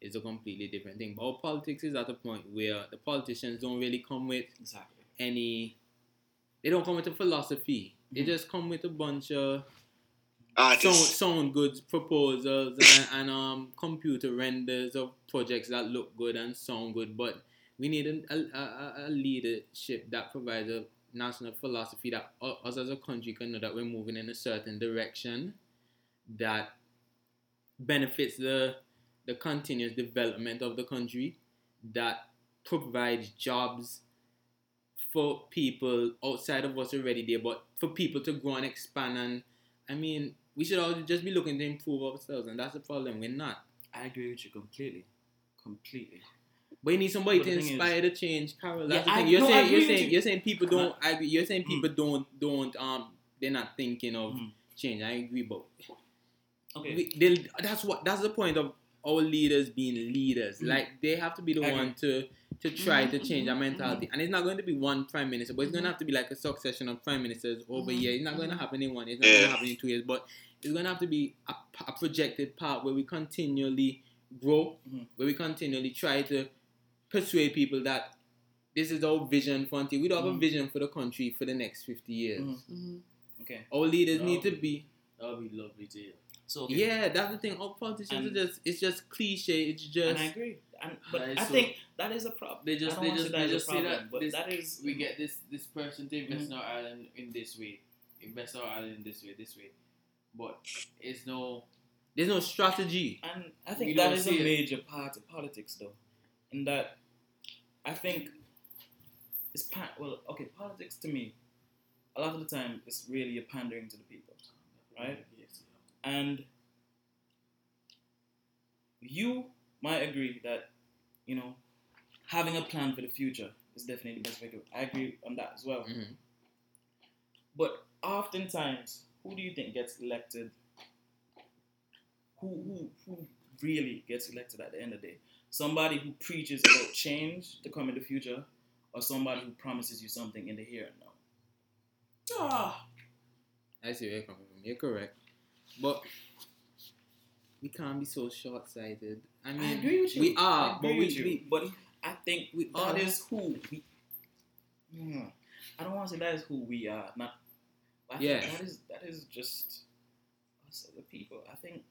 is a completely different thing. But our politics is at a point where the politicians don't really come with Exactly. any. They don't come with a philosophy. They Mhm. just come with a bunch of sound, Artists. sound goods proposals and, and um computer renders of projects that look good and sound good, but we need a, a, a, leadership that provides a national philosophy that us as a country can know that we're moving in a certain direction that benefits the the continuous development of the country that provides jobs for people outside of what's already there, but for people to grow and expand and I mean, we should all just be looking to improve ourselves, and that's the problem. We're not. I agree with you completely. Completely. But you need somebody But to the thing is- inspire the change, Carol. That's Yeah, the I- thing. You're I saying agree you're with saying you. you're saying people don't. I agree. You're saying mm. people don't don't um they're not thinking of Mhm. change. I agree, but Okay. we, they, that's what that's the point of our leaders being leaders. Mhm. Like they have to be the I one to to try to Mhm, change our mentality, and it's not going to be one prime minister, but it's going to have to be like a succession of prime ministers over years. It's not going to mhm. happen in one. It's not going to happen in two years, but it's going to have to be a, a projected part where we continually grow, where we continually try to persuade people that this is our vision for until we don't have a Mhm. vision for the country for the next 50 years. Mhm. Mhm. Okay. Our leaders No. need to be That would be lovely to hear. So okay. yeah, that's the thing. Our politicians And- are just it's just cliche. It's just And just I agree. And but I so- think that is a problem. They just they just they that is just a say problem, that but this, that is we get this this person to invest Mhm. in our island in this way, invest our island in this way, this way, but it's no. there's no strategy. And I think that is a it. major part of politics, though, in that I think it's pa- well, okay, politics to me, a lot of the time, it's really a pandering to the people, right? And you might agree that you know having a plan for the future is definitely the best way to. I agree on that as well. Mhm. But oftentimes, who do you think gets elected? Who, who, who really gets elected at the end of the day? Somebody who preaches about change to come in the future, or somebody who promises you something in the here and now? Ah, I see where you're coming from. You're correct, but we can't be so short-sighted. I mean, I agree with you. We are, but we, we but I think we that are- is who we. Hmm. I don't want to say that is who we are. Not. Yeah. That is that is just us as a people. I think.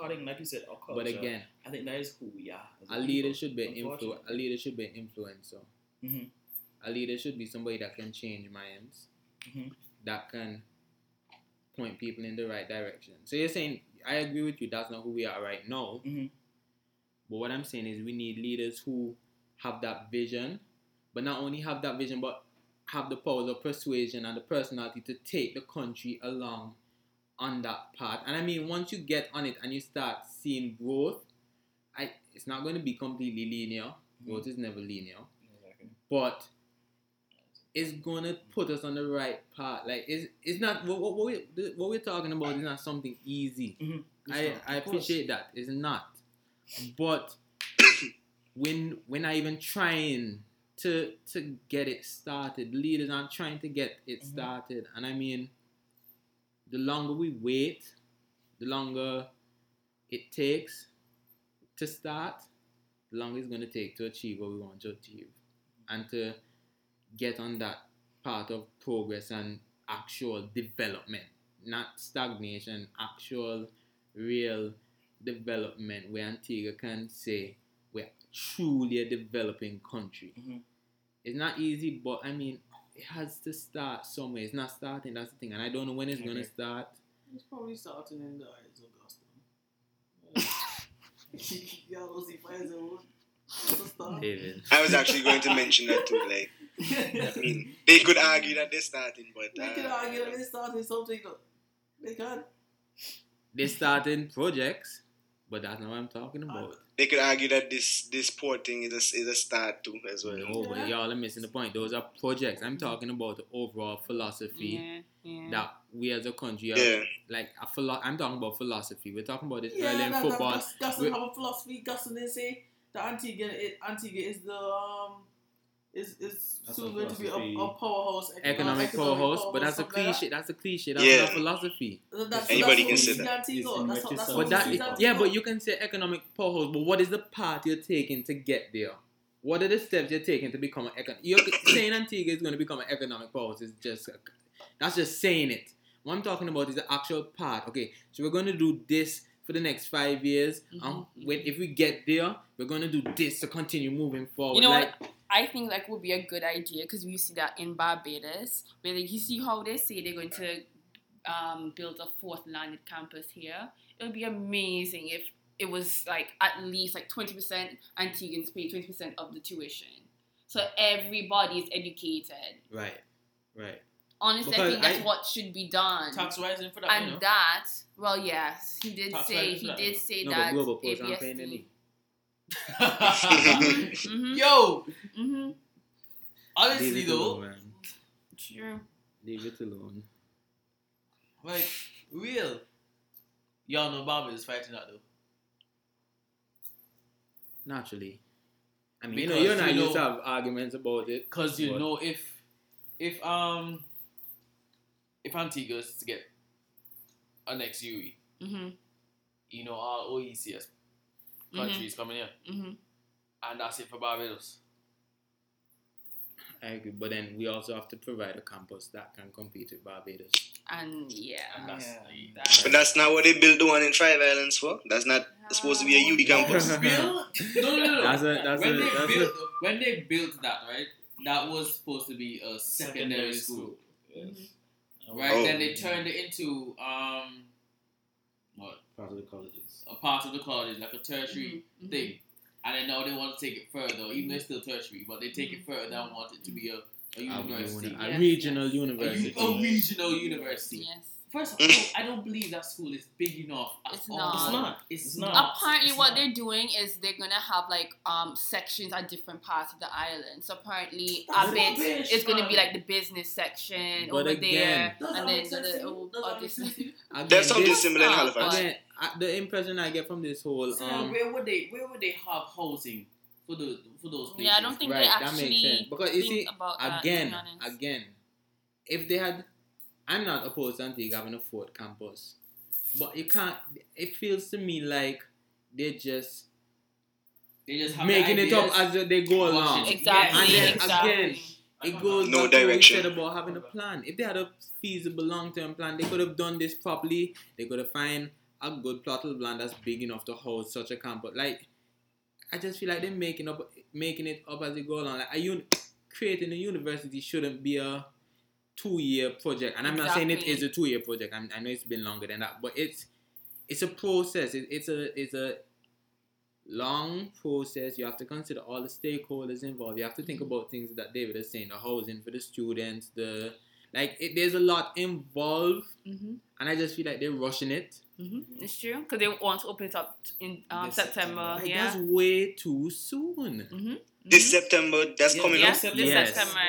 Like you said, our culture. but again, I think that is who we are. a leader people, should be influ- A leader should be an influencer. Mhm. A leader should be somebody that can change minds, Mhm. that can point people in the right direction. So you're saying I agree with you. That's not who we are right now. Mhm. But what I'm saying is we need leaders who have that vision, but not only have that vision, but have the powers of persuasion and the personality to take the country along on that path. And I mean, once you get on it and you start seeing growth, I it's not going to be completely linear. Growth is never linear, but it's gonna put us on the right path. Like it's it's not what, what, what we what we're talking about is not something easy. Mhm. I not, I of course. appreciate that. It's not, but when when I even trying to to get it started, leaders aren't trying to get it Mhm. started, and I mean, the longer we wait, the longer it takes to start, the longer it's going to take to achieve what we want to achieve, and to get on that path of progress and actual development, not stagnation, actual real development where Antigua can say we're truly a developing country. Mhm. It's not easy, but I mean, it has to start somewhere. It's not starting, that's the thing. And I don't know when it's going to start. It's probably starting in the eyes of Augusta. Y'all see fires and wood. That's a start. David. I was actually going to mention that too. Like, I mean, they could argue that they're starting, but They could uh, argue that they started something. though. They can. They're starting projects, but that's not what I'm talking about. They could argue that this this port thing is a, is a start too as well. No, but Yeah. y'all are missing the point. Those are projects. I'm talking about the overall philosophy Yeah, yeah. that we as a country are Yeah. like a philo- I'm talking about philosophy. We're talking about this Yeah, early in that, football. That, Gus We- have a philosophy. Gus they say the Antigua, it, Antigua is the um, is is That's soon going to be a, philosophy. a powerhouse, economic, economic host, but that's a cliche. That's a cliche. That's Yeah. not philosophy. That's, Anybody that's can say that. see Antigua. It's That's, what- that's in But that, we yeah, but you can say economic powerhouse. But what is the path you're taking to get there? What are the steps you're taking to become an econ? You're saying Antigua is going to become an economic powerhouse is just that's just saying it. What I'm talking about is the actual path. Okay, so we're going to do this for the next five years. Um, Mhm. when if we get there, we're going to do this to continue moving forward. You know like, what? I think like would be a good idea because we see that in Barbados, where like, you see how they say they're going to um, build a fourth landed campus here. It would be amazing if it was like at least like twenty percent Antiguans pay twenty percent of the tuition, so everybody is educated. Right, right. Honestly, I think that's I- what should be done. Tax rising for that, and you know. that, well, yes, he did Tax say he that, did say No, but that Global Mm-hmm, Yo, mm-hmm. honestly Leave it though, alone, man. True. Leave it alone. like real, y'all know Barbados is fighting that though. Naturally. I mean, you know, you and I you used to have arguments about it. Cause you What? know if if um if Antigua is to get a next UWI, Mm-hmm. you know all OECS countries coming here, Mm-hmm. and that's it for Barbados. I agree, but then we also have to provide a campus that can compete with Barbados. And yeah. And that's Yeah. the- that- But that's not what they built the one in Five Islands for. That's not supposed to be a UWI campus. Build? No, no, no, no. That's a- that's when a- they that's built when they built that, right? That was supposed to be a secondary, school, Mhm. right? Oh. Then they turned it into um, what Part of the colleges. a part of the colleges, like a tertiary Mhm. thing. And then now they want to take it further, even though it's still tertiary, but they take it further and want it to be a, a A, university, uni- a Yes, regional yes. a, university. u- a regional university. Yes. First of all, I don't believe that school is big enough. at It's all. not. It's not. It's, It's not. not. Apparently, It's what not. they're doing is they're gonna have like um sections at different parts of the island. So apparently, That's a bit rubbish, it's gonna be like the business section But over again- there, and then sense the to you? oh, Does that oh, make this- sense to you? Again, There's something this- similar in Halifax. Again, I, the impression I get from this whole So um, where would they where would they have housing for the for those places? Yeah, I don't think right, they that makes actually sense because you think see, about that. again, be again, if they had, I'm not opposed to Antigua having a fourth campus, but you can't. It feels to me like they're just They just have making the it up as they go along. exactly. And then exactly. again, It goes No back what direction. said about having a plan. If they had a feasible long term plan, they could have done this properly. They could have find a good plot of land that's big enough to host such a campus. Like, I just feel like they're making up, making it up as they go along. Like, a uni- creating a university shouldn't be a two year project. And I'm not saying it is a two year project. I'm, I know it's been longer than that, but it's it's a process. It, it's a it's a long process. You have to consider all the stakeholders involved. You have to think about things that David is saying, the housing for the students, the like. It, there's a lot involved, Mm-hmm. and I just feel like they're rushing it. Mm-hmm. It's true because they want to open it up in um, September. September. Yeah. That's way too soon. Mm-hmm. This September, that's Yeah, coming yeah. up. Yes, this Yes. September.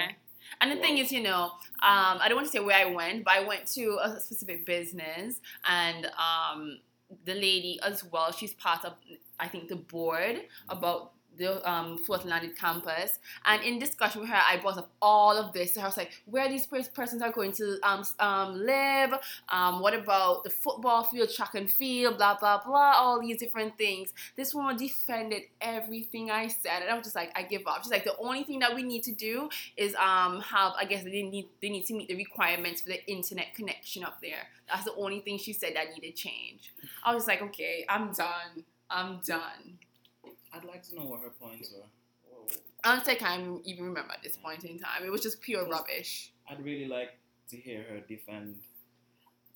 And the thing is, you know, um, I don't want to say where I went, but I went to a specific business, and um, the lady as well. She's part of, I think, the board about the um, Fort Landed campus. And in discussion with her, I brought up all of this. So I was like, where these persons are going to um, um, live, um, what about the football field, track and field, blah, blah, blah, all these different things. This woman defended everything I said. And I was just like, I give up. She's like, the only thing that we need to do is um, have, I guess they need, they need to meet the requirements for the internet connection up there. That's the only thing she said that needed change. I was like, okay, I'm done. I'm done. I'd like to know what her points were. Honestly, I can't think I even remember at this point in time. It was just pure rubbish. I'd really like to hear her defend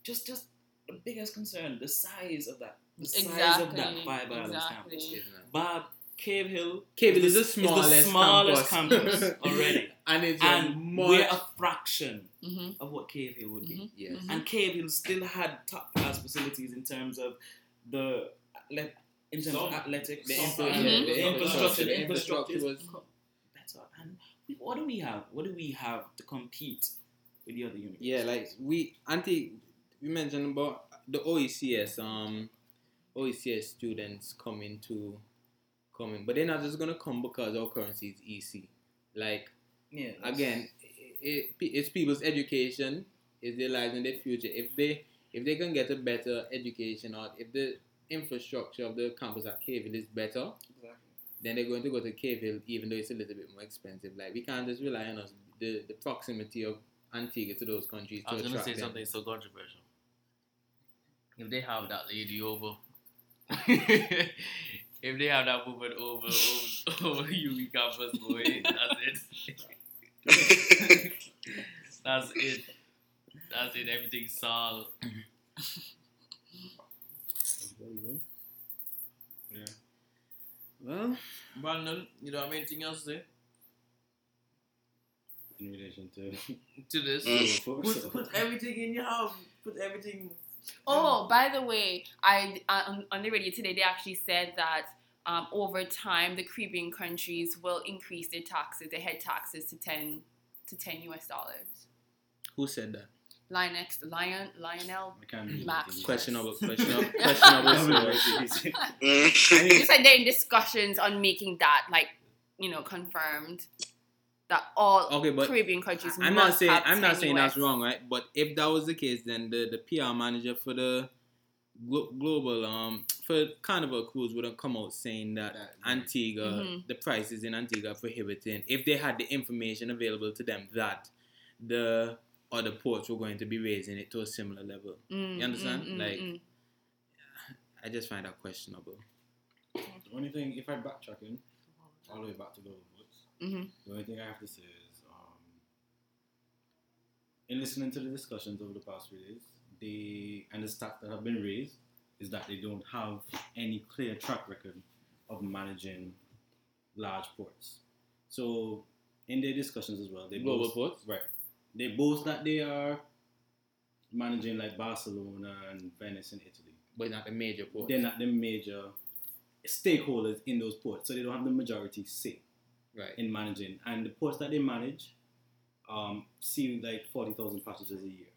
just just the biggest concern, the size of that the size of that Exactly, Five Islands exactly. campus. Bob Cave Hill Cave Hill is is the the smallest, smallest campus, campus already. and it's and a we're a fraction hmm of what Cave Hill would be. Mhm. yes. Mhm. And Cave Hill still had top class facilities in terms of the athle- in terms of athletics, The infra- yeah, the the infrastructure, the infrastructure was- better. And we, what do we have? What do we have to compete with the other universities? Yeah, like we auntie we mentioned about the OECS um OECS students coming to coming, but they're not just gonna come because our currency is EC. Like yeah. again, it, it, it's people's education, it's their lives and their future. If they if they can get a better education or if the infrastructure of the campus at Cave Hill is better, Exactly. then they're going to go to Cave Hill even though it's a little bit more expensive. Like we can't just rely on us the, the proximity of Antigua to those countries I was gonna attract say them. something so controversial. If they have that lady over, if they have that woman over over, over UWI campus, boy, that's it. that's it. That's it. Everything's solved. Yeah. Well, Brandon, you don't have anything else to say In relation to to this? Put, put everything in your house. Put everything. Oh, by the way, I uh, on, on the radio today they actually said that um, over time the Caribbean countries will increase their taxes, their head taxes to ten to ten US dollars. who said that? Lion Lion, Lionel. I Max. Questionable, questionable, questionable. source. They said they're in discussions on making that like you know confirmed that all Okay, but Caribbean countries. I'm not must saying have I'm not 10 saying that's wrong, right? But if that was the case, then the, the PR manager for the glo- global um for Carnival Cruise would have come out saying that That- Antigua, Mhm. the prices in Antigua are prohibiting. If they had the information available to them that the other ports were going to be raising it to a similar level, Mm, You understand? mm, mm, Like- mm. I just find that questionable. The only thing, if I backtracking all the way back to global ports, Mhm. the only thing I have to say is, um, in listening to the discussions over the past few days, they and the stats that have been raised is that they don't have any clear track record of managing large ports. So, in their discussions as well, they Global boast, ports? right? They boast that they are managing like Barcelona and Venice in Italy But not the major ports. they're not the major stakeholders in those ports, so they don't have the majority say right. in managing. And the ports that they manage um, see like 40,000 passengers a year.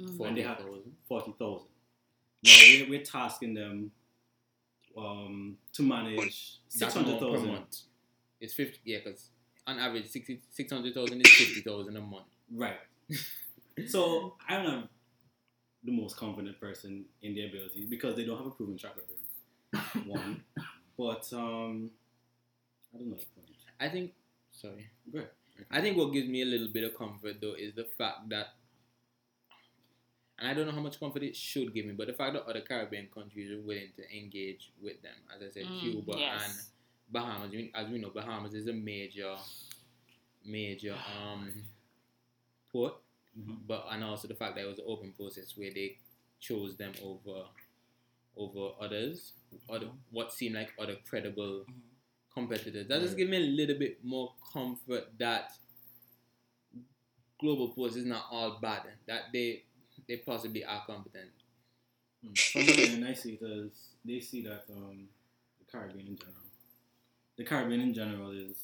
Mhm. And they have 40,000. 40,000. Now we're, we're tasking them um, to manage That's amount per 600,000. month. It's fifty. Yeah, because on average, 600,000 is fifty thousand a month. Right. so I'm not the most confident person in their abilities because they don't have a proven track record. One. But um, I don't know the point. I think. Sorry. Go ahead. I think what gives me a little bit of comfort though is the fact that, and I don't know how much comfort it should give me, but the fact that other Caribbean countries are willing to engage with them, as I said, Mm, Cuba yes. and Bahamas. We- As we know, Bahamas is a major, major um port, Mhm. but and also the fact that it was an open process where they chose them over over others, other what seemed like other credible Mhm. competitors. That just Right. give me a little bit more comfort that Global Ports is not all bad. That they they possibly are competent. From my I see as they see that um, the Caribbean in general, the Caribbean in general is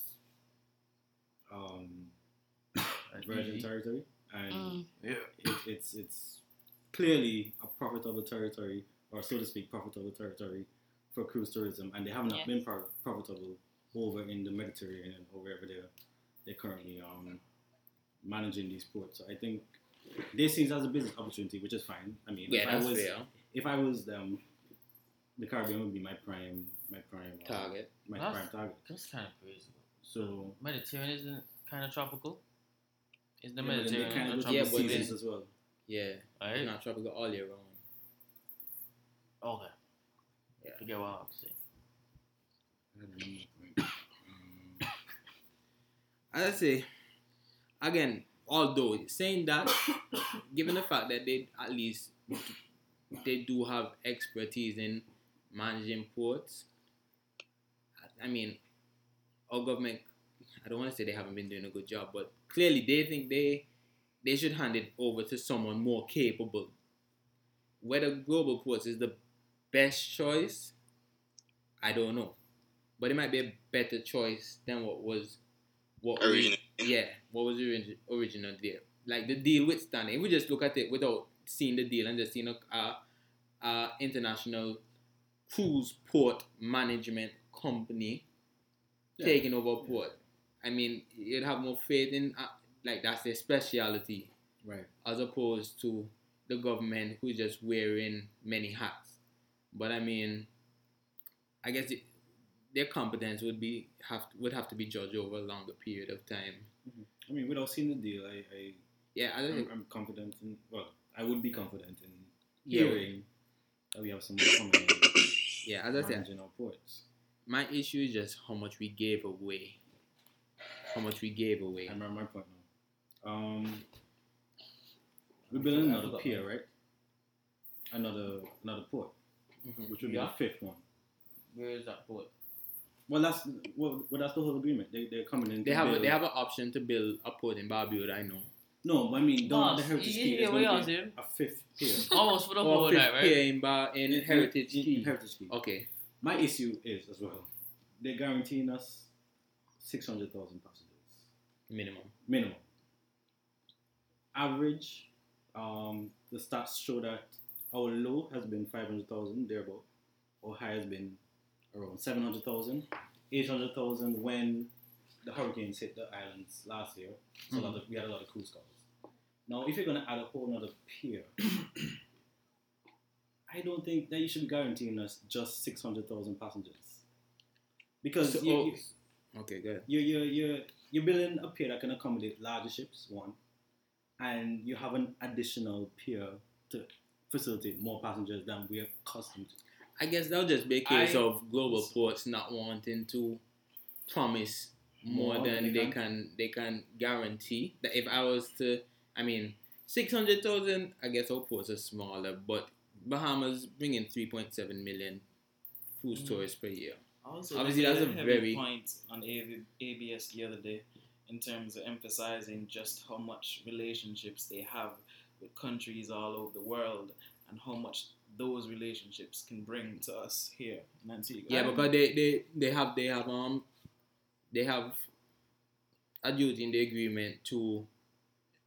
um, virgin territory, and Mm. It, it's it's clearly a profitable territory, or so to speak, profitable territory for cruise tourism, and they have not Yes. been pro- profitable over in the Mediterranean or wherever they're they're currently um, managing these ports. So I think they see it as a business opportunity, which is fine. I mean, Yeah, if I was fair. if I was them, the Caribbean would be my prime my prime uh, Target. my That's- prime target. That's kind of crazy. So Mediterranean isn't kind of tropical. Is the yeah, but then they Mediterranean kind of Yeah, but seasons as well. Yeah, it's Right? not tropical all year round. Okay. Yeah. Forget what I have to say. As I say, again, although saying that, given the fact that they at least they do have expertise in managing ports, I mean, our government, I don't want to say they haven't been doing a good job, but clearly they think they they should hand it over to someone more capable. Whether Global Ports is the best choice, I don't know. But it might be a better choice than what was what we- Original. yeah, what was origi- original there? Like the deal with Stanley. If we just look at it without seeing the deal and just seeing a, a, a international cruise port management company Yeah. taking over a port, I mean, you'd have more faith in uh, like that's their speciality Right. as opposed to the government who's just wearing many hats. But I mean, I guess it, their competence would be have would have to be judged over a longer period of time. I mean, without seeing the deal, I, I Yeah, I don't I'm, think. Confident in. Well, I would be confident in Yeah, hearing that we have someone coming yeah. As I said, our ports. my issue is just how much we gave away. How much we gave away. I remember my point now. Um, we're building another pier, mine. right? Another another port, Mhm. which would be Yeah. the fifth one. Where is that port? Well, that's well, well that's the whole agreement. They they're coming in. They to have a, they have an option to build a port in Barbuda. I know. no, but I mean, down Boss, the heritage you- key. you There's hear gonna y'all be saying? a fifth pier. Almost for the Or whole fifth night, right? pier in, Bar, in Heritage in, Key. in Heritage Quay. Okay. My issue is as well. They're guaranteeing us six hundred thousand passengers. Minimum. minimum. Average, um, the stats show that our low has been 500,000, thereabout. Our high has been around 700,000, 800,000 when the hurricanes hit the islands last year. So lot of, we had a lot of cruise calls. Now, if you're going to add a whole other pier, I don't think that you should be guaranteeing us just 600,000 passengers. Because So- you, oh, you, Okay, good. you're, you're, you're, you're building a pier that can accommodate larger ships, one, and you have an additional pier to facilitate more passengers than we're accustomed to. I guess that'll just be a case I- of global ports not wanting to promise more, More than than they they can they can guarantee. That if I was to, I mean, six hundred thousand, I guess our ports are smaller, but Bahamas bring in three point seven million cruise Mm. tourists per year. Also, Obviously, that's a very- point on ABS the other day in terms of emphasizing just how much relationships they have with countries all over the world and how much those relationships can bring to us here in Antigua. Yeah, because they, they, they have they have um they have a duty in the agreement to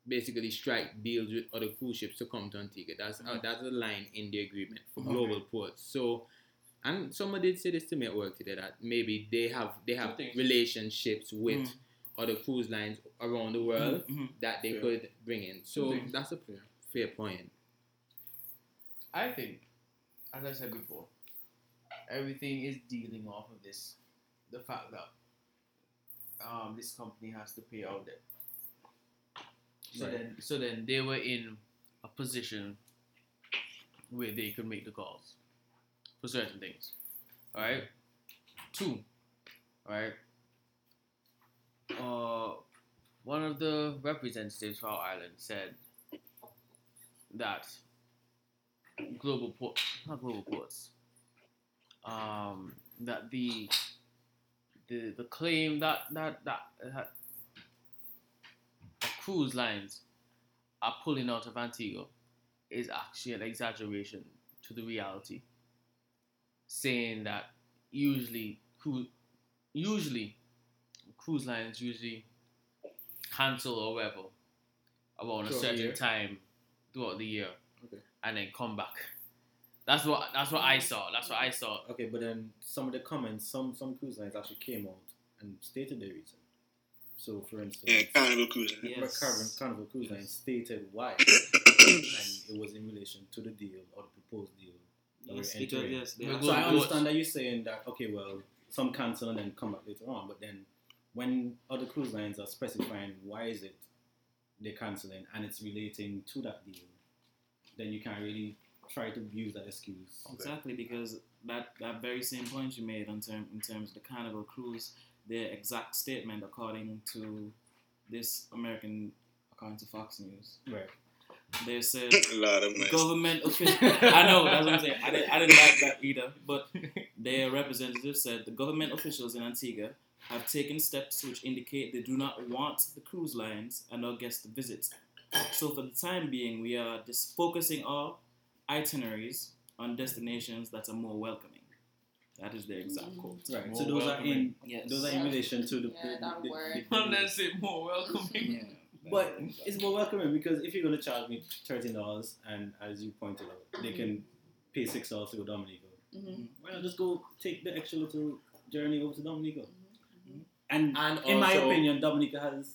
basically strike deals with other cruise ships to come to Antigua. That's uh, that's a line in the agreement for global ports. So, and someone did say this to me at work today that maybe they have they have relationships with Mm. other cruise lines around the world Mhm. that they Fair. could bring in. So that's a fair, fair point. I think, as I said before, everything is dealing off of this, the fact that um, this company has to pay out debt. So Right. then, so then they were in a position where they could make the calls for certain things. All right. Two. All right. Uh, one of the representatives for our island said that global ports, not global ports, um, that the the the claim that that that, that cruise lines are pulling out of Antigua is actually an exaggeration to the reality. Saying that usually cruise usually cruise lines usually cancel or whatever around a certain year? time throughout the year Okay. and then come back. That's what that's what I mm. saw. That's what I saw. Okay, but then some of the comments, some some cruise lines actually came out and stated their reason. So, for instance, Yeah, Carnival Cruising. Yeah. Yes. Yes. Carnival Cruise Line stated why, and it was in relation to the deal or the proposed deal. That we're Yes, because yes, they We're have So I understand watch. that you're saying that okay, well, some cancel and then come back later on, but then when other cruise lines are specifying why is it they're canceling and it's relating to that deal, then you can't really try to use that excuse. Exactly, because that, that very same point you made in, term, in terms of the Carnival Cruise, their exact statement, according to this American, according to Fox News, Right. They said Lord of mercy. government officials. I know that's what I'm saying. I didn't, I didn't like that either. But their representative said the government officials in Antigua have taken steps which indicate they do not want the cruise lines and our guests to visit. So for the time being, we are just focusing our itineraries on destinations that are more welcoming. That is the exact mm. quote. Right. More so those are in Yes. those are in relation to the, Yeah, the- that the- word. the- the- Unless it more welcoming. Yeah. But it's more welcoming because if you're gonna charge me thirteen dollars and as you pointed out, they can pay six dollars to go to Dominica. Mm-hmm. Why not just go take the extra little journey over to Dominica? Mm-hmm. And, And in my opinion, Dominica has.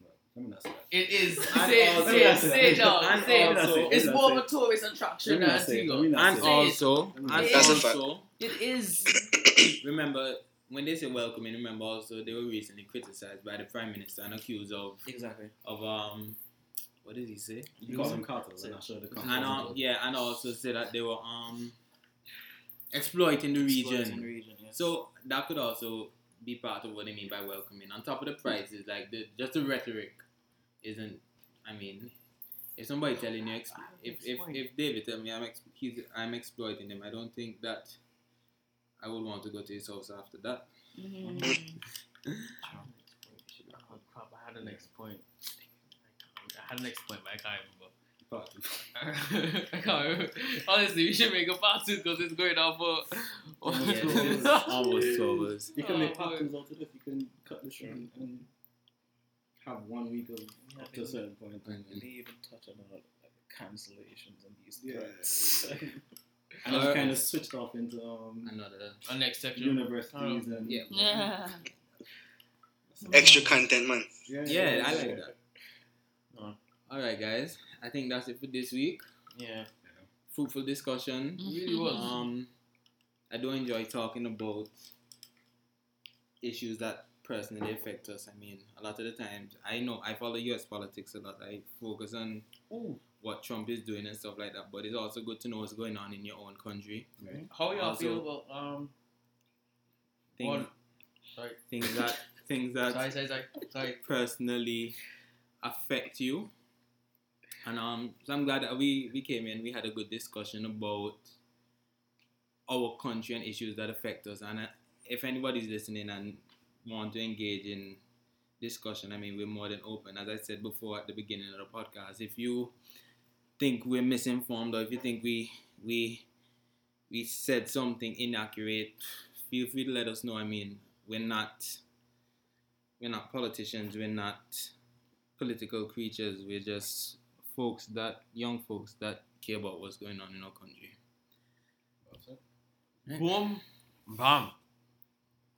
Well, let me not say that. It is. Say also- say it, say it, and Say it. also- It's more of a tourist attraction than not say it, Antigua. let me not And also, and That's a fact. also, It is. remember when they say welcoming, remember also they were recently criticized by the prime minister and accused of Exactly. of um, what did he say? You call them cartels, I'm not sure the And um, yeah, and also say that they were um exploiting the region. Exploiting region, yes. So that could also be part of what they mean by welcoming. On top of the prices, like the just the rhetoric isn't. I mean, if somebody telling you, ex- if if, if David tell me I'm ex- he's I'm exploiting them, I don't think that I would want to go to his house after that. Mm-hmm. Oh, crap, I had the next point. I had the next point, but I can't Part two. remember. I can't remember. Honestly, we should make a part two because it's going on for. Yeah, it's almost two hours. You can Oh, make part boy. twos out of this. You can cut this short and have one week of up to a certain point. They even touch about like, cancellations and these Yeah. threats. And Uh, it's kind of switched off into um, Another. Our next section. universities and Yeah. Yeah. Extra content, man. yeah, Yeah, I like that. Uh. All right, guys. I think that's it for this week. Yeah. Fruitful discussion. Really was. Um, I do enjoy talking about issues that personally affect us. I mean, a lot of the times, I know I follow U.S. politics a lot. I focus on Ooh. What Trump is doing and stuff like that. But it's also good to know what's going on in your own country. How are y'all Also- feel about um? Things, What? Sorry. things that things that Sorry, sorry, sorry, sorry. personally affect you. And um, so I'm glad that we, we came in, we had a good discussion about our country and issues that affect us. And uh, if anybody's listening and want to engage in discussion, I mean, we're more than open. As I said before at the beginning of the podcast, if you think we're misinformed or if you think we we we said something inaccurate, feel free to let us know. I mean, we're not we're not politicians, we're not political creatures, we're just folks that young folks that care about what's going on in our country. Boom. Bam.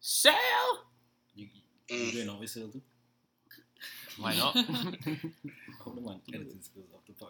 Sail. You, Mm. you doing all this, too? Why not? I hope the man editing skills off the part.